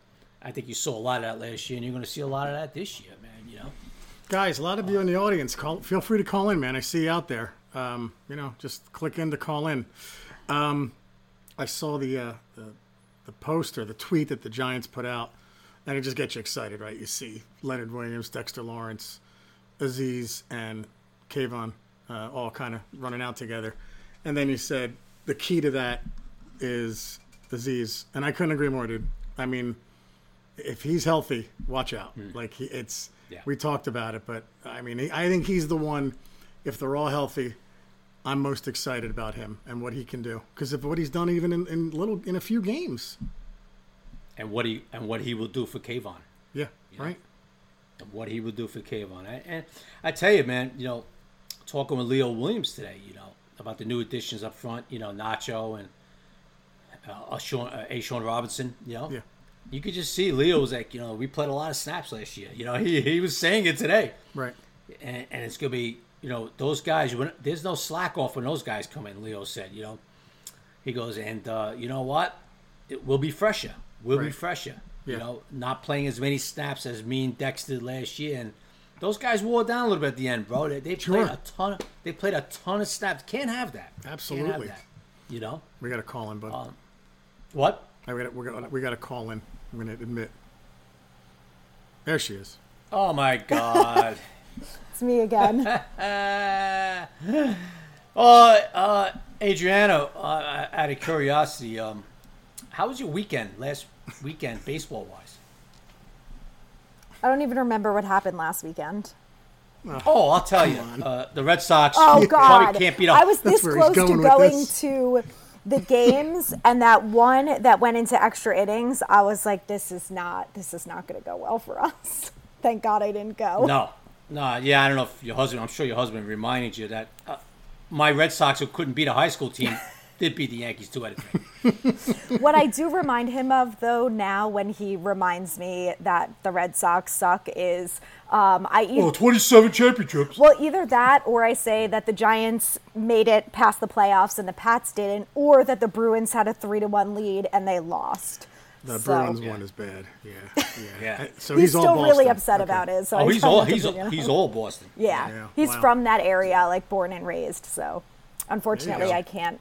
I think you saw a lot of that last year, and you're going to see a lot of that this year, man. You know. Guys, a lot of you in the audience, call. Feel free to call in, man. I see you out there. Um, you know, just click in to call in. Um, I saw the, uh, the the poster, the tweet that the Giants put out, and it just gets you excited, right? You see Leonard Williams, Dexter Lawrence, Azeez, and Kayvon uh, all kind of running out together, and then you said the key to that is Azeez, and I couldn't agree more, dude. I mean, if he's healthy, watch out. Hmm. Like he, it's Yeah. we talked about it, but I mean, he, I think he's the one. If they're all healthy, I'm most excited about him and what he can do because of what he's done, even in, in little in a few games. and what he and what he will do for Kayvon, Yeah, right. and what he will do for Kayvon. And, and I tell you, man, you know, talking with Leo Williams today, you know, about the new additions up front, you know, Nacho and uh, Sean, uh, A'Shawn Robinson, you know, Yeah. you could just see Leo was like, you know, we played a lot of snaps last year. You know, he he was saying it today, Right. and, and it's gonna be, you know, those guys. When, there's no slack off when those guys come in. Leo said, you know, he goes, and uh, you know what, it will be fresher. We'll be fresher. Yeah. You know, not playing as many snaps as me and Dex did last year, and those guys wore down a little bit at the end, bro. They, they Sure. played a ton. Of, they played a ton of snaps. Can't have that. Absolutely. have that. You know We got to call in, but Um, what? I got we got we got to call in. I'm gonna admit. There she is. Oh my God. It's me again. Uh, oh, uh, Adriano, uh, out of curiosity, um, how was your weekend last weekend, baseball wise? I don't even remember what happened last weekend. Oh, I'll tell you, uh, the Red Sox Oh probably God! can't beat I was this where close to going going to the games, and that one that went into extra innings. I was like, "This is not. This is not going to go well for us." Thank God I didn't go. No, no, yeah, I don't know if your husband. I'm sure your husband reminded you that uh, my Red Sox, who couldn't beat a high school team, did beat the Yankees two out of three. What I do remind him of, though, now when he reminds me that the Red Sox suck, is um, I either, 27 championships. well either that or I say that the Giants made it past the playoffs and the Pats didn't, or that the Bruins had a three to one lead and they lost. The So- Bruins one is bad. Yeah, yeah. Yeah. So he's, he's, all still really upset Okay. about it. So Oh, he's all he's bring it up. he's all Boston. yeah. Yeah, He's wow. from that area, like born and raised. So unfortunately. I can't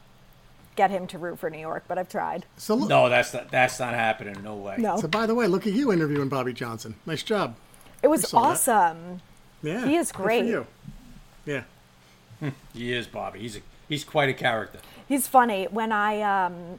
get him to root for New York, but I've tried. So look. No, that's not that's not happening. No way. No, So by the way, look at you interviewing Bobby Johnson. Nice job. it was saw that. awesome. Yeah. He is good for great. you. Yeah. He is Bobby. He's a, he's quite a character. He's funny when I um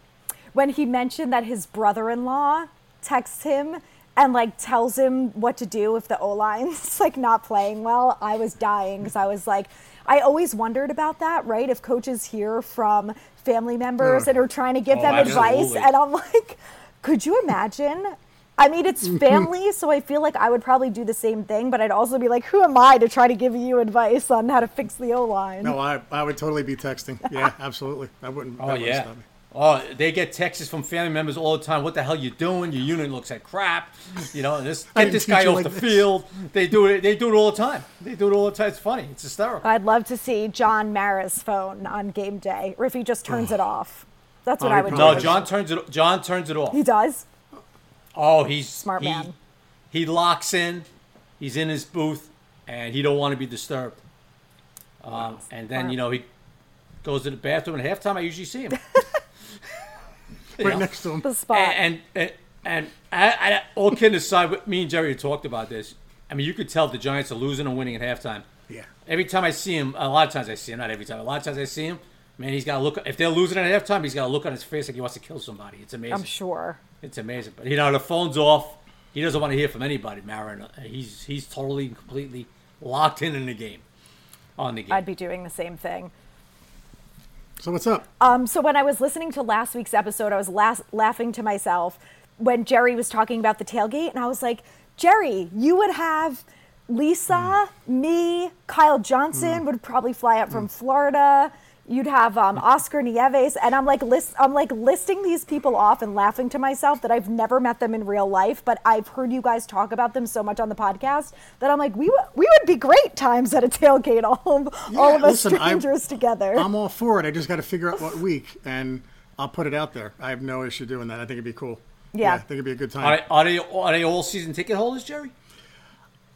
when he mentioned that his brother-in-law texts him and like tells him what to do if the O line's like not playing well. I was dying because I was like, I always wondered about that, right? If coaches hear from family members Ugh. and are trying to give Oh, them advice, and I'm like, could you imagine? I mean, it's family, so I feel like I would probably do the same thing, but I'd also be like, who am I to try to give you advice on how to fix the O line? No, I, I would totally be texting. Yeah, absolutely. I wouldn't. Oh, that Oh wouldn't yeah. stop me. Oh, they get texts from family members all the time. What the hell you doing? Your unit looks like crap. You know, this get this guy off like the this. field. They do it. They do it all the time. They do it all the time. It's funny. It's hysterical. I'd love to see John Mara's phone on game day, or if he just turns it off. That's what Oh, I would probably No, do. John turns it. John turns it off. He does. Oh, he's Smart he, man. He locks in. He's in his booth, and he don't want to be disturbed. Um, and then Smart. you know he goes to the bathroom. And halftime, I usually see him. You right know? next to him. The spot. And and and, I, I, all kidding aside, me and Jerry talked about this. I mean, you could tell the Giants are losing or winning at halftime. Yeah. Every time I see him, a lot of times I see him, not every time. A lot of times I see him, man, he's got to look. If they're losing at halftime, he's got to look on his face like he wants to kill somebody. It's amazing. I'm sure. It's amazing. But you know, the phone's off. He doesn't want to hear from anybody, Marin. Uh, he's he's totally and completely locked in in the game, on the game. I'd be doing the same thing. So what's up? Um, so when I was listening to last week's episode, I was las- laughing to myself when Jerry was talking about the tailgate, and I was like, Jerry, you would have Lisa, hmm. me, Kyle Johnson hmm. would probably fly up from hmm. Florida. You'd have um, Oscar Nieves, and I'm like list, I'm like listing these people off and laughing to myself that I've never met them in real life, but I've heard you guys talk about them so much on the podcast that I'm like, we would we would be great times at a tailgate, all of, all of us listen, I- strangers together. I'm all for it. I just got to figure out what week, and I'll put it out there. I have no issue doing that. I think it'd be cool. Yeah. I think it'd be a good time. Are they, are they are they all season ticket holders, Jerry?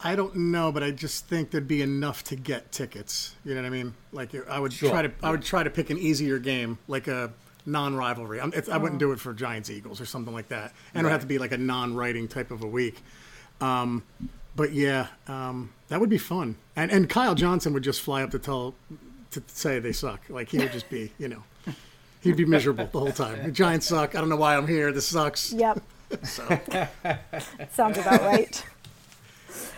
I don't know, but I just think there'd be enough to get tickets. You know what I mean? Like I would Sure. try to, I would try to pick an easier game, like a non-rivalry. I'm, it's, I wouldn't do it for Giants Eagles or something like that. And it would have to be like a non-writing type of a week. Um, but yeah, um, that would be fun. And and Kyle Johnson would just fly up to tell to say they suck. Like he would just be, you know, he'd be miserable the whole time. The Giants suck. I don't know why I'm here. This sucks. Yep. So, Sounds about right.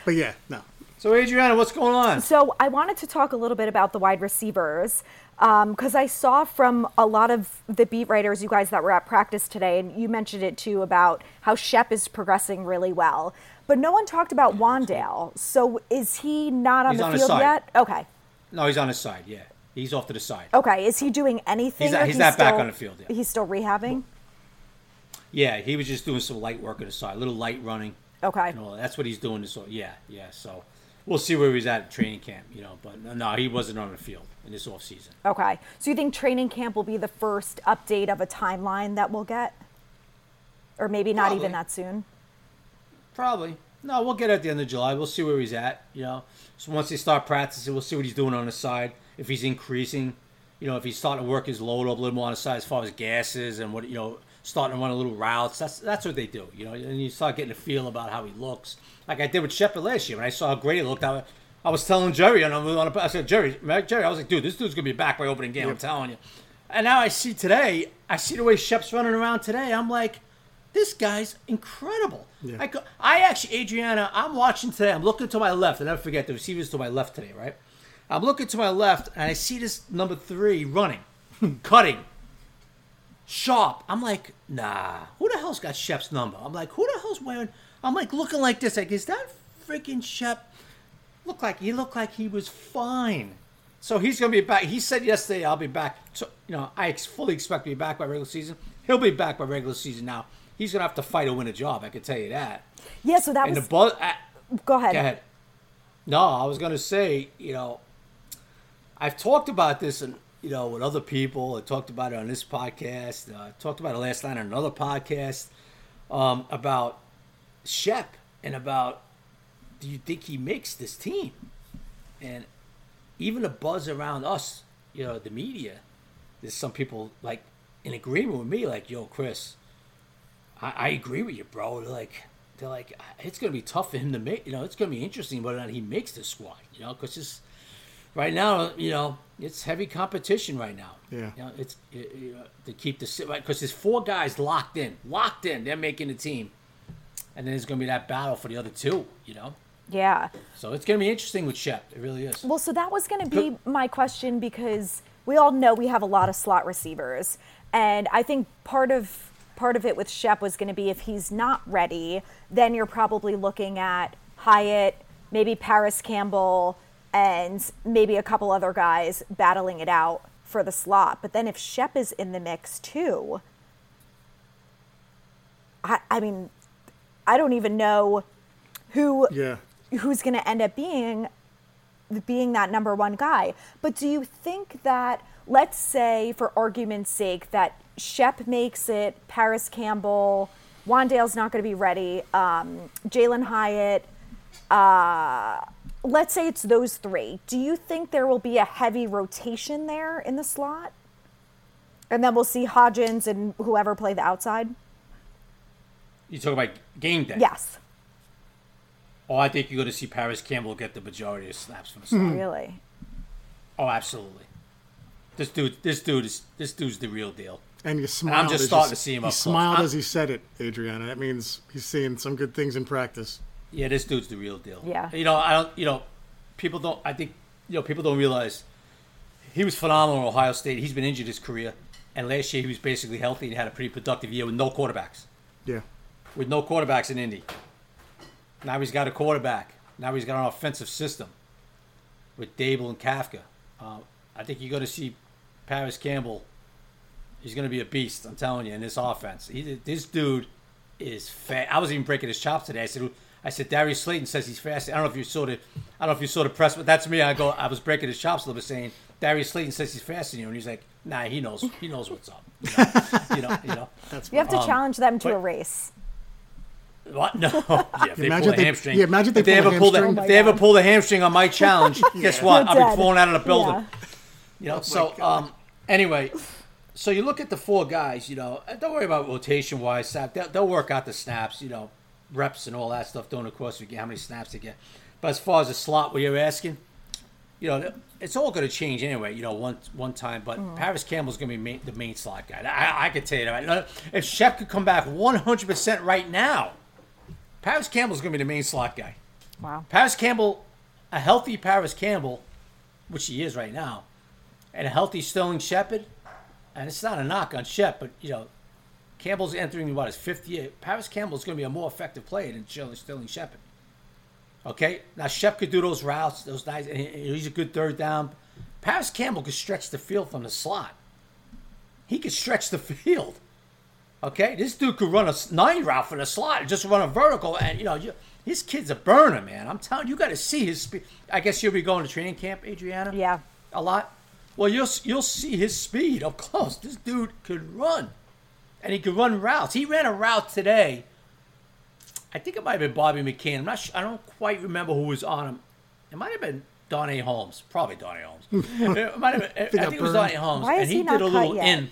But yeah, no. So Adrianna, what's going on? So I wanted to talk a little bit about the wide receivers um, because I saw from a lot of the beat writers, you guys that were at practice today, and you mentioned it too about how Shep is progressing really well. But no one talked about Wan'Dale. So is he not on He's the on field yet? Okay. No, he's on his side. Yeah, he's off to the side. Okay. Is he doing anything? He's not- or he's not back on the field yet. He's still rehabbing? Yeah, he was just doing some light work on the side, a little light running. Okay. You know, that's what he's doing. This, yeah, yeah. So we'll see where he's at at training camp. You know, but no, he wasn't on the field in this off season. Okay. So you think training camp will be the first update of a timeline that we'll get? Or maybe not even that soon? Probably. No, we'll get it at the end of July. We'll see where he's at. You know, so once they start practicing, we'll see what he's doing on the side. If he's increasing, you know, if he's starting to work his load up a little more on the side as far as gases and what you know, starting to run a little routes. That's that's what they do. You know, and you start getting a feel about how he looks, like I did with Shepard last year when I saw how great he looked. I, I was telling Jerry, and on a, I said, Jerry, Jerry, I was like, dude, this dude's gonna be back by opening game. I'm telling you. And now I see today, I see the way Shep's running around today. I'm like, this guy's incredible. I, go, I actually, Adrianna, I'm watching today. I'm looking to my left. I never forget the receiver's to my left today, right? I'm looking to my left, and I see this number three running, cutting, sharp. I'm like, nah, who the hell's got Shep's number? I'm like, who the hell's wearing? I'm like looking like this. Like, is that freaking Shep? Look like he looked like he was fine. So he's gonna be back. He said yesterday, "I'll be back." So you know, I ex- fully expect to be back by regular season. He'll be back by regular season. Now he's gonna have to fight to win a job. I can tell you that. Yeah, so that And was. the buzz. I, uh, go ahead. Go ahead. No, I was gonna say, you know, I've talked about this, and you know, with other people. I talked about it on this podcast. Uh, I talked about it last night on another podcast um, about Shep and about do you think he makes this team? And even the buzz around us, you know, the media. There's some people like in agreement with me, like, "Yo, Chris, I, I agree with you, bro." They're like, they're like, it's gonna be tough for him to make. You know, it's gonna be interesting whether or not he makes the squad. You know, because it's right now, you know, it's heavy competition right now. Yeah. You know, it's it, you uh, know, to keep the right because there's four guys locked in, locked in. They're making the team, and then there's gonna be that battle for the other two. You know, Yeah. so it's gonna be interesting with Shep. It really is. Well, so that was going to be my question because we all know we have a lot of slot receivers, and I think part of part of it with Shep was going to be if he's not ready, then you're probably looking at Hyatt, maybe Parris Campbell, and maybe a couple other guys battling it out for the slot. But then if Shep is in the mix too, I, I mean, I don't even know who Yeah. who's going to end up being being that number one guy. But do you think that, let's say, for argument's sake, that Shep makes it, Parris Campbell, Wan'Dale's not going to be ready, um, Jalin Hyatt, uh, let's say it's those three. Do you think there will be a heavy rotation there in the slot? And then we'll see Hodgins and whoever play the outside? You talk about game day. Yes, Oh, I think you're going to see Parris Campbell get the majority of snaps from the slot. Hmm. really. Oh, absolutely. This dude, this dude is this dude's the real deal. And you smiled. And I'm just starting you, to see him He up close. smiled I'm- as he said it, Adrianna. That means he's seeing some good things in practice. Yeah, this dude's the real deal. Yeah. You know, I don't. You know, people don't. I think you know people don't realize he was phenomenal at Ohio State. He's been injured his career, and last year he was basically healthy and had a pretty productive year with no quarterbacks. Yeah. With no quarterbacks in Indy. Now he's got a quarterback. Now he's got an offensive system with Daboll and Kafka. Uh, I think you're going to see Parris Campbell. He's going to be a beast. I'm telling you in this offense. He, this dude is fat. I was even breaking his chops today. I said, I said Darius Slayton says he's fast. I don't know if you saw the, I don't know if you saw the press, but that's me. I go, I was breaking his chops a little bit, saying Darius Slayton says he's faster than you, and he's like, Nah, he knows. He knows what's up. You know, you know. You know. That's You have to challenge them to but- a race. What? No. Yeah, if they Imagine pull a they- hamstring. yeah, imagine they if they pull a ever pull the, hamstring. if they Oh ever pull the hamstring on my challenge, guess what? You're I'll be dead. falling out of the building. Yeah. You know. so um, anyway, so you look at the four guys. You know, don't worry about rotation wise. They'll, they'll work out the snaps. You know, reps and all that stuff during the course of the game. How many snaps they get. But as far as the slot, what you're asking, you know, it's all going to change anyway. You know, one one time. But Mm. Parris Campbell's going to be main, the main slot guy. I, I could tell you that. If Shep could come back 100 percent right now, Parris Campbell's going to be the main slot guy. Wow. Parris Campbell, a healthy Parris Campbell, which he is right now, and a healthy Sterling Shepard, and it's not a knock on Shep, but you know, Campbell's entering what his fifth year. Parris Campbell's going to be a more effective player than Sterling Shepard. Okay, now Shep could do those routes, those nice. and He's a good third down. Parris Campbell could stretch the field from the slot. He could stretch the field. Okay, this dude could run a nine route from the slot, just run a vertical, and you know, you, his kid's a burner, man. I'm telling you, you got to see his speed. I guess you'll be going to training camp, Adrianna. Yeah. a lot. Well, you'll you'll see his speed up close. This dude could run, and he could run routes. He ran a route today. I think it might have been Bobby McCain. I'm not. Sure, I don't quite remember who was on him. It might have been Darnay Holmes. Probably Darnay Holmes. it might have been. I got think it was burned. Darnay Holmes, Why is and he, he did a cut little yet? in.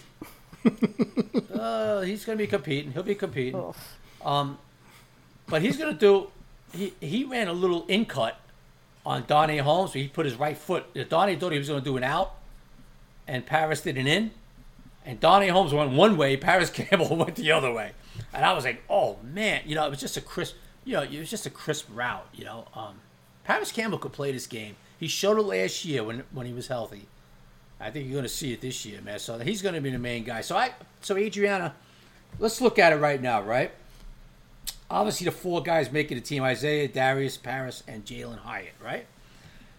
uh, he's going to be competing. He'll be competing. Um, but he's going to do. He he ran a little in cut on Darnay Holmes. He put his right foot. Darnay thought he was going to do an out, and Parris did an in. And Darnay Holmes went one way, Parris Campbell went the other way. And I was like, oh man, you know, it was just a crisp, you know, it was just a crisp route, you know. Um, Parris Campbell could play this game. He showed it last year when when he was healthy. I think you're going to see it this year, man. So he's going to be the main guy. So I, so Adrianna, let's look at it right now, right? Obviously, the four guys making the team: Isaiah, Darius, Parris, and Jalin Hyatt, right?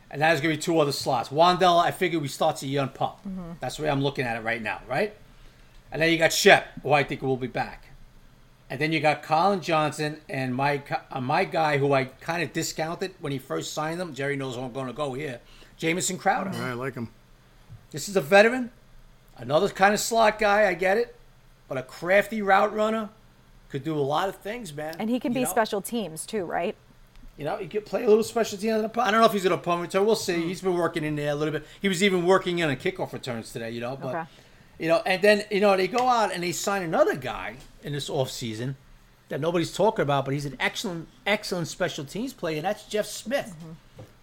And that is going to be two other slots. Wan'Dale, I figure we start a young pup. That's the way I'm looking at it right now, right? And then you got Shep, who I think will be back. And then you got Collin Johnson and my uh, my guy, who I kind of discounted when he first signed them. Jerry knows where I'm going to go here. Jamison Crowder. All right, I like him. This is a veteran, another kind of slot guy. I get it, but a crafty route runner could do a lot of things, man. And he can You be know? special teams too, right? You know, he could play a little specialty on the. I don't know if he's going to punt return. We'll see. He's been working in there a little bit. He was even working in on kickoff returns today, you know. But, Okay. you know, and then, you know, they go out and they sign another guy in this offseason that nobody's talking about, but he's an excellent, excellent special teams player, and that's Jeff Smith,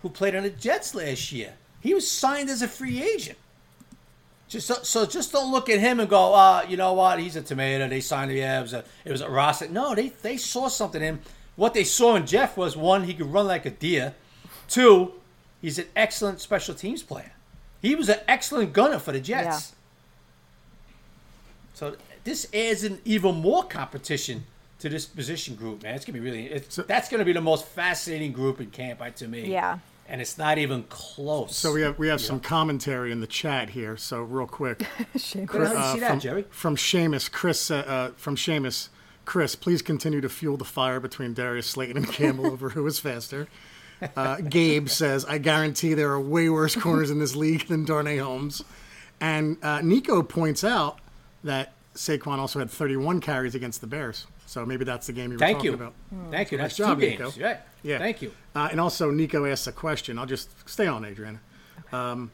who played on the Jets last year. He was signed as a free agent. Just so, so just don't look at him and go, uh, you know what? He's a tomato. They signed him. Yeah, it was a it was a Ross. No, they they saw something in him. What they saw in Jeff was one, he could run like a deer. Two, he's an excellent special teams player. He was an excellent gunner for the Jets. Yeah. So this adds an even more competition to this position group, man. It's gonna be really. It's, that's gonna be the most fascinating group in camp, right, to me. Yeah. and it's not even close. So we have we have some commentary in the chat here. So real quick, Where the hell did you uh, see that, from, Jerry? from Seamus, Chris, uh, uh, from Seamus, Chris, please continue to fuel the fire between Darius Slayton and Campbell over who is faster. Uh, Gabe says, I guarantee there are way worse corners in this league than Darnay Holmes. And uh, Nico points out that Saquon also had 31 carries against the Bears. So maybe that's the game you were Thank talking you. about. Thank you. Nice That's job, two Nico. games. Right. Yeah. Thank you. Uh, and also, Nico asks a question. I'll just stay on, Adrianna. Um,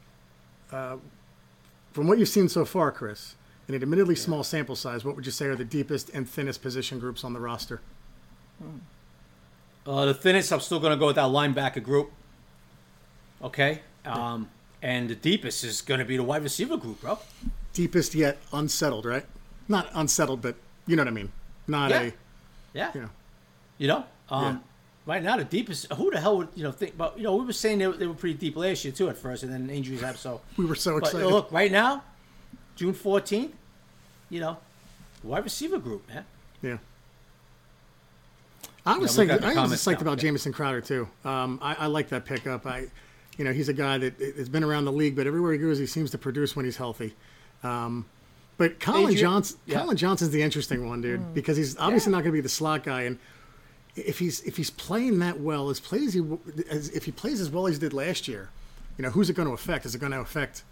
uh, from what you've seen so far, Chris, in an admittedly small sample size, what would you say are the deepest and thinnest position groups on the roster? Uh, the thinnest, I'm still going to go with that linebacker group. Okay. Um, and the deepest is going to be the wide receiver group, bro. Deepest yet unsettled, right? Not unsettled, but you know what I mean. Not Yeah. a, Yeah. you know. You know, um, right now the deepest. Who the hell would you know think about? You know, we were saying they, were- they were pretty deep last year too at first, and then injuries happened. So We were so But excited. look, right now, June 14th, you know, wide receiver group, man. Yeah. I was Yeah, we psyched, I was comments psyched now. about Jamison Crowder too. Um, I, I like that pickup. I, you know, he's a guy that has been around the league, but everywhere he goes, he seems to produce when he's healthy. Um, but Collin Adrian- Johnson, yeah. Collin Johnson's the interesting one, dude, because he's obviously Yeah. not going to be the slot guy, and if he's if he's playing that well, as plays he as if he plays as well as he did last year, you know, who's it going to affect? Is it going to affect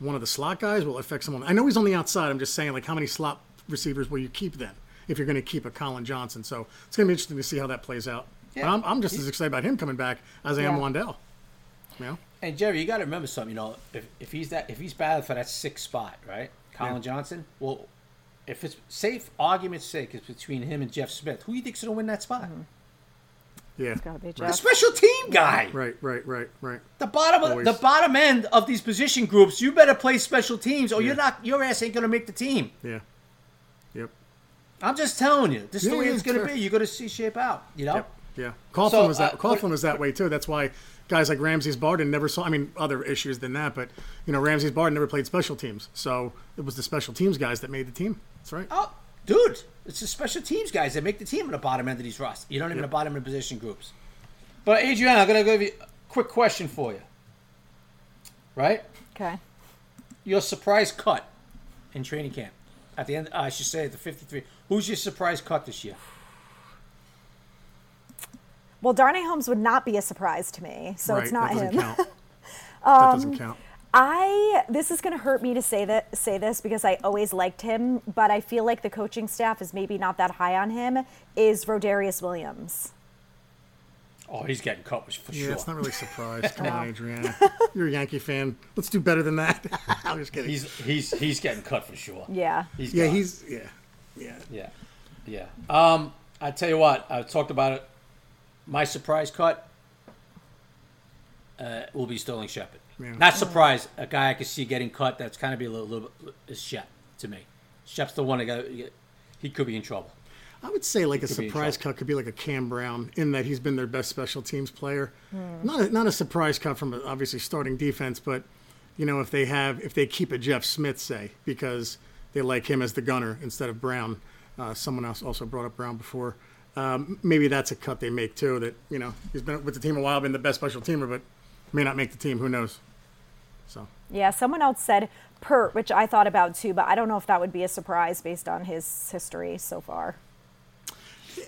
one of the slot guys? Will affect someone? I know he's on the outside. I'm just saying, like, how many slot receivers will you keep then if you're going to keep a Collin Johnson? So it's going to be interesting to see how that plays out. But Yeah. I'm, I'm just as excited about him coming back as I am Yeah. Wan'Dale. You know? And Jerry, you got to remember something. You know, if, if he's that if he's battling for that sixth spot, right? Collin Yeah. Johnson. Well, if it's safe argument's sake, it's between him and Jeff Smith. Who do you think's going to win that spot? Mm-hmm. Yeah. Gotta be The special team guy. Right, right, right, right. The bottom, Always. the bottom end of these position groups. You better play special teams, or you're not. Your ass ain't going to make the team. Yeah. Yep. I'm just telling you. This is Yeah, the way yeah, it's going to fair. be. You're going to see shape out. You know. Yep. Yeah. Coughlin So, was that. uh, Coughlin what- was that way too. That's why guys like Ramses Barden never saw. I mean, other issues than that, but you know, Ramses Barden never played special teams, so it was the special teams guys that made the team. That's right. Oh, dude, it's the special teams guys that make the team in the bottom end of these rosters. You don't even have the bottom of the position groups. But Adrian, I'm gonna give you a quick question for you. Right, Okay. your surprise cut in training camp at the end. I should say at the 53. Who's your surprise cut this year? Well, Darnay Holmes would not be a surprise to me, so right. it's not that him. count. that doesn't um, count. I this is going to hurt me to say that say this because I always liked him, but I feel like the coaching staff is maybe not that high on him. Is Rodarius Williams? Oh, he's getting cut for Yeah, sure. it's not really a surprise. Come on, Adrianna. You're a Yankee fan. Let's do better than that. I'm just kidding. He's he's he's getting cut for sure. Yeah. He's yeah, gone. he's yeah, yeah. Yeah, yeah. Um, I tell you what, I talked about it. My surprise cut uh, will be Sterling Shepard. Yeah. Not surprised. A guy I could see getting cut. That's kind of be a little, little bit is Shep to me. Shep's the one that got. He could be in trouble. I would say like a could be in surprise cut could be like a Cam Brown in that he's been their best special teams player. Not a, not a surprise cut from a, obviously starting defense, but you know if they have if they keep a Jeff Smith say because they like him as the gunner instead of Brown. Uh, someone else also brought up Brown before. Um, maybe that's a cut they make too. That you know he's been with the team a while, been the best special teamer, but may not make the team. Who knows? So Yeah, someone else said Pert, which I thought about too, but I don't know if that would be a surprise based on his history so far.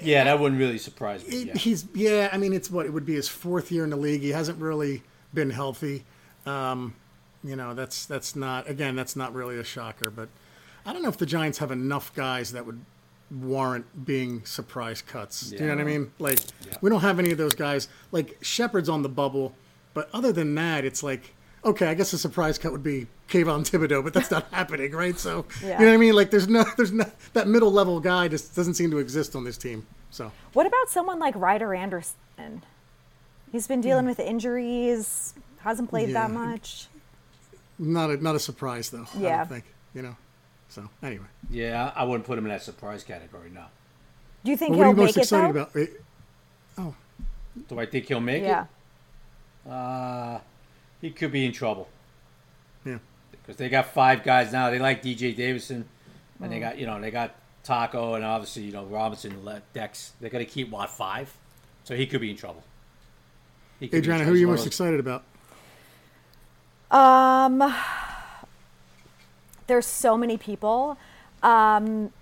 Yeah, that wouldn't really surprise me. It, Yeah. He's yeah. I mean, it's what it would be his fourth year in the league. He hasn't really been healthy. Um, you know, that's that's not again. That's not really a shocker. But I don't know if the Giants have enough guys that would warrant being surprise cuts. Do you know what I mean? Like we don't have any of those guys. Like Shepard's on the bubble, but other than that, it's like okay. I guess a surprise cut would be Kayvon Thibodeaux, but that's not happening, right? So Yeah. you know what I mean? Like there's no there's no that middle level guy just doesn't seem to exist on this team. So. What about someone like Ryder Anderson? He's been dealing with injuries, hasn't played that much. Not a not a surprise though. I Yeah. don't think you know. So anyway, yeah, I wouldn't put him in that surprise category. No. Do you think well, what are he'll you most make it excited though? about? Eh, Do I think he'll make it? Yeah. it? Uh, he could be in trouble. Yeah, because they got five guys now. They like DJ Davidson, and they got you know they got Taco and obviously you know Robinson, Dex. They're gonna keep what five, so he could be in trouble. He could Adrianna, who are you most excited about? Um, there's so many people. Um,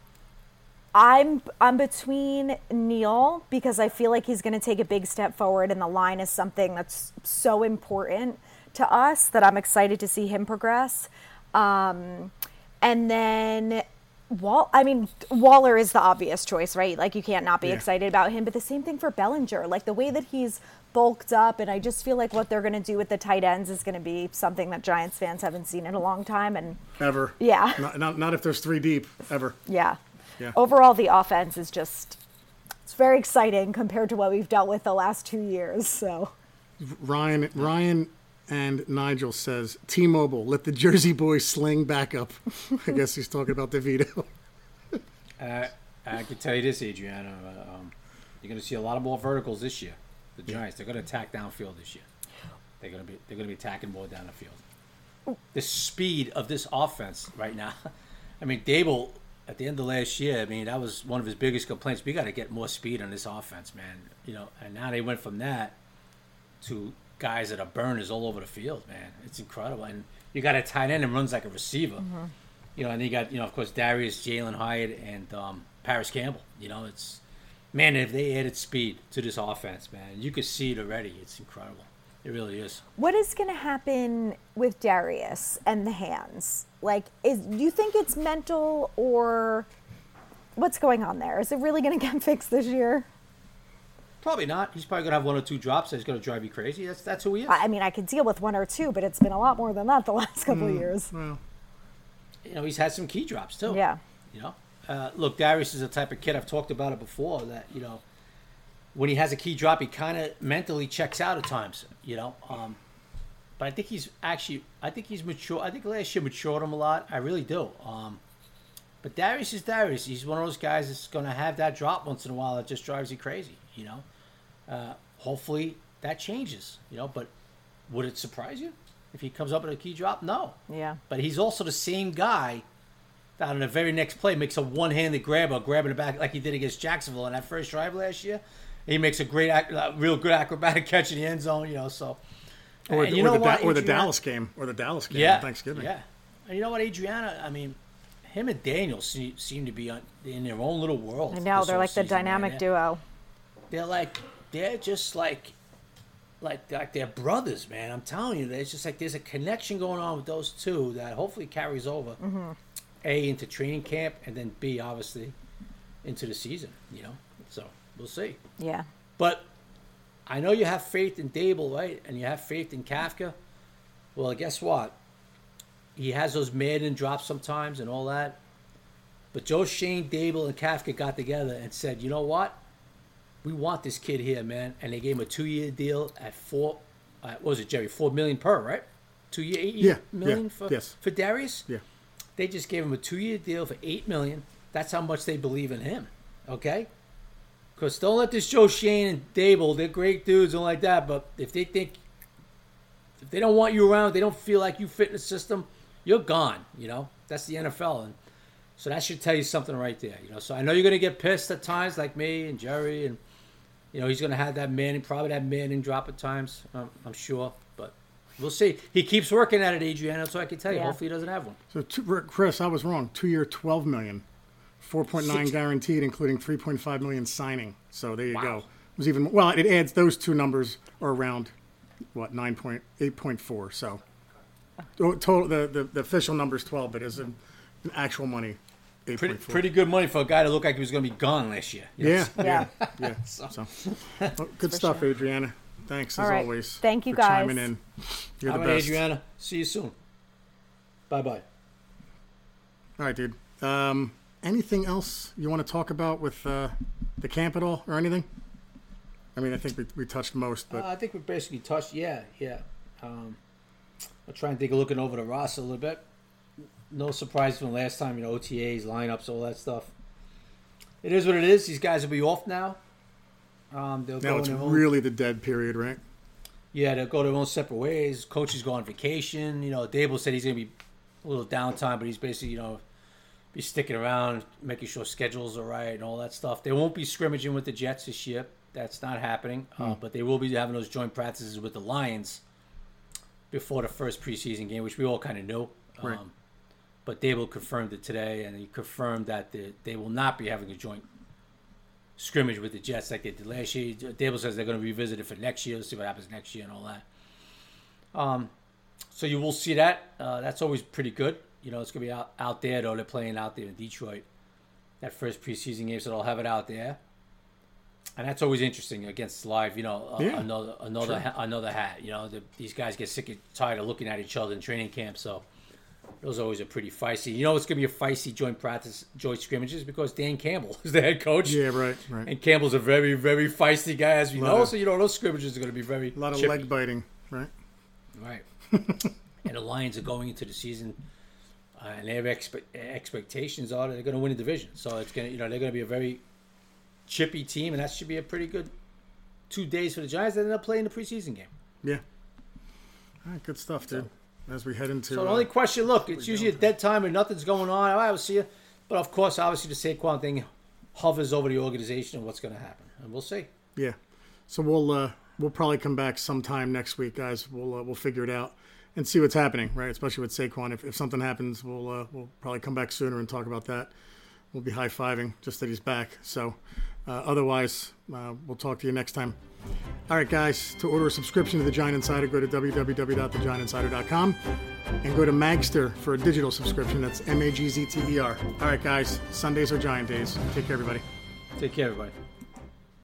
I'm I'm between Neal because I feel like he's going to take a big step forward, and the line is something that's so important to us that I'm excited to see him progress. Um, and then Wall, I mean, Waller is the obvious choice, right? Like you can't not be Yeah. excited about him. But the same thing for Bellinger, like the way that he's bulked up, and I just feel like what they're going to do with the tight ends is going to be something that Giants fans haven't seen in a long time. And Ever? Yeah. Not, not, not if there's three deep. Ever. yeah, Yeah. overall the offense is just it's very exciting compared to what we've dealt with the last two years. So Ryan Ryan and Nigel says T-Mobile let the Jersey boys sling back up. I guess he's talking about DeVito. Uh, I can tell you this, Adrianna. Uh, um, you're going to see a lot of more verticals this year. The Giants, they're going to attack downfield this year. They're going to be they're going to be attacking more down the field. The speed of this offense right now. I mean, Daboll at the end of last year. I mean, that was one of his biggest complaints. We got to get more speed on this offense, man. You know, and now they went from that to guys that are burners all over the field, man. It's incredible. And you got a tight end and runs like a receiver. You know, and you got, you know, of course, Darius, Jalin Hyatt, and um, Parris Campbell. You know, it's, man, if they added speed to this offense, man, you could see it already. It's incredible. It really is. what is going to happen with Darius and the hands? Like, is do you think it's mental or what's going on there? Is it really going to get fixed this year? Probably not. He's probably going to have one or two drops that's going to drive you crazy. That's that's who he is. I I mean, I could deal with one or two, but it's been a lot more than that the last couple of years. you know, he's had some key drops, too. Yeah. You know, uh, look, Darius is the type of kid I've talked about it before that you know, when he has a key drop, he kind of mentally checks out at times. You know, um, but I think he's actually, I think he's mature. I think last year matured him a lot. I really do. Um, but Darius is Darius. He's one of those guys that's going to have that drop once in a while that just drives you crazy. You know, uh, hopefully that changes. You know, but would it surprise you if he comes up with a key drop? No. Yeah. But he's also the same guy that on the very next play makes a one-handed grab or grabbing the back like he did against Jacksonville in that first drive last year. He makes a great, uh, real good acrobatic catch in the end zone. You know, so Or, and or you know the, what, Da- or the Adrianna? Dallas game. Or the Dallas game yeah, on Thanksgiving. Yeah, and you know what, Adrianna? I mean, him and Daniel seem, seem to be on, in their own little world. I know they're like the season, man. dynamic They're- duo. They're like they're just like like like they're brothers, man. I'm telling you, there's just like there's a connection going on with those two that hopefully carries over. Mm-hmm. A into training camp and then B obviously into the season. You know, so we'll see. Yeah. But I know you have faith in Daboll, right? And you have faith in Kafka. Well, guess what? He has those Madden drops sometimes and all that. But Joe Schoen, Daboll, and Kafka got together and said, you know what? We want this kid here, man. And they gave him a two-year deal at four. Uh, what was it, Jerry? Four million per, right? Two year, eight Yeah, million yeah, for yes. for Darius. Yeah. They just gave him a two-year deal for eight million. That's how much they believe in him. Okay. Because don't let this Joe Schoen and Daboll, they're great dudes and like that, but if they think, if they don't want you around, they don't feel like you fit in the system, you're gone, you know? That's the NFL. And so that should tell you something right there, you know? So I know you're going to get pissed at times, like me and Jerry, and, you know, he's going to have that Manning, probably that Manning drop at times, um, I'm sure, but we'll see. He keeps working at it, Adrianna, that's all I can tell you. Yeah. Hopefully he doesn't have one. So two, Chris, I was wrong. Two year, twelve million, four point nine Six- guaranteed, including three point five million signing. So there you Wow. go. It was even well. It adds those two numbers are around what nine point eight point four. So oh, total the, the the official number is twelve, but as in, in actual money, eight Pretty, point four. pretty good money for a guy that looked like he was going to be gone last year. you know? Yeah, Yeah. yeah, yeah. So, well, good stuff, Adrianna. Thanks as All right. always. Thank you, for chiming in. You're All the right, best. Adrianna. See you soon. Bye bye. All right, dude. Um, anything else you want to talk about with uh, the camp at all or anything? I mean, I think we, we touched most, but Uh, I think we basically touched. Yeah, yeah. Um, I'll try and take a look over the roster a little bit. No surprise from last time, you know, OTAs, lineups, all that stuff. It is what it is. These guys will be off now. Um, they'll now go it's their own, really the dead period, right? yeah, they'll go their own separate ways. Coaches go on vacation. You know, Daboll said he's gonna be a little downtime, but he's basically, you know, be sticking around, making sure schedules are right and all that stuff. They won't be scrimmaging with the Jets this year. that's not happening. Hmm. Uh, but they will be having those joint practices with the Lions before the first preseason game, which we all kind of knew. Right. Um, but Daboll confirmed it today, and he confirmed that the, they will not be having a joint scrimmage with the Jets like they did last year. Daboll says they're going to revisit it for next year, see what happens next year, and all that. Um, so you will see that. Uh, that's always pretty good. You know, it's going to be out, out there, though. They're playing out there in Detroit. That first preseason game, so they'll have it out there. And that's always interesting against live. You know, uh, Yeah, another another ha- another hat. You know, the, these guys get sick and tired of looking at each other in training camp. So those always are pretty feisty. You know, it's going to be a feisty joint practice, joint scrimmages because Dan Campbell is the head coach. Yeah, right, right. And Campbell's a very very feisty guy, as we know. of- so you know those scrimmages are going to be very A lot of leg biting, right? Right. and the Lions are going into the season, uh, and their expe- expectations are that they're going to win the division. So it's going to, you know, they're going to be a very chippy team, and that should be a pretty good two days for the Giants. Then they'll play in the preseason game. Yeah. All right, good stuff, dude. As we head into So the uh, only question, look, it's usually a dead time and nothing's going on. I we'll see you. But of course, obviously, the Saquon thing hovers over the organization and what's going to happen, and we'll see. Yeah. So we'll uh, we'll probably come back sometime next week, guys. We'll uh, we'll figure it out and see what's happening, right? Especially with Saquon. If, if something happens, we'll uh, we'll probably come back sooner and talk about that. We'll be high fiving just that he's back. So uh, otherwise, uh, we'll talk to you next time. All right, guys. To order a subscription to the Giant Insider, go to www.thegiantinsider.com and go to Magzter for a digital subscription. That's M A G Z T E R. All right, guys. Sundays are Giant days. Take care, everybody. Take care, everybody.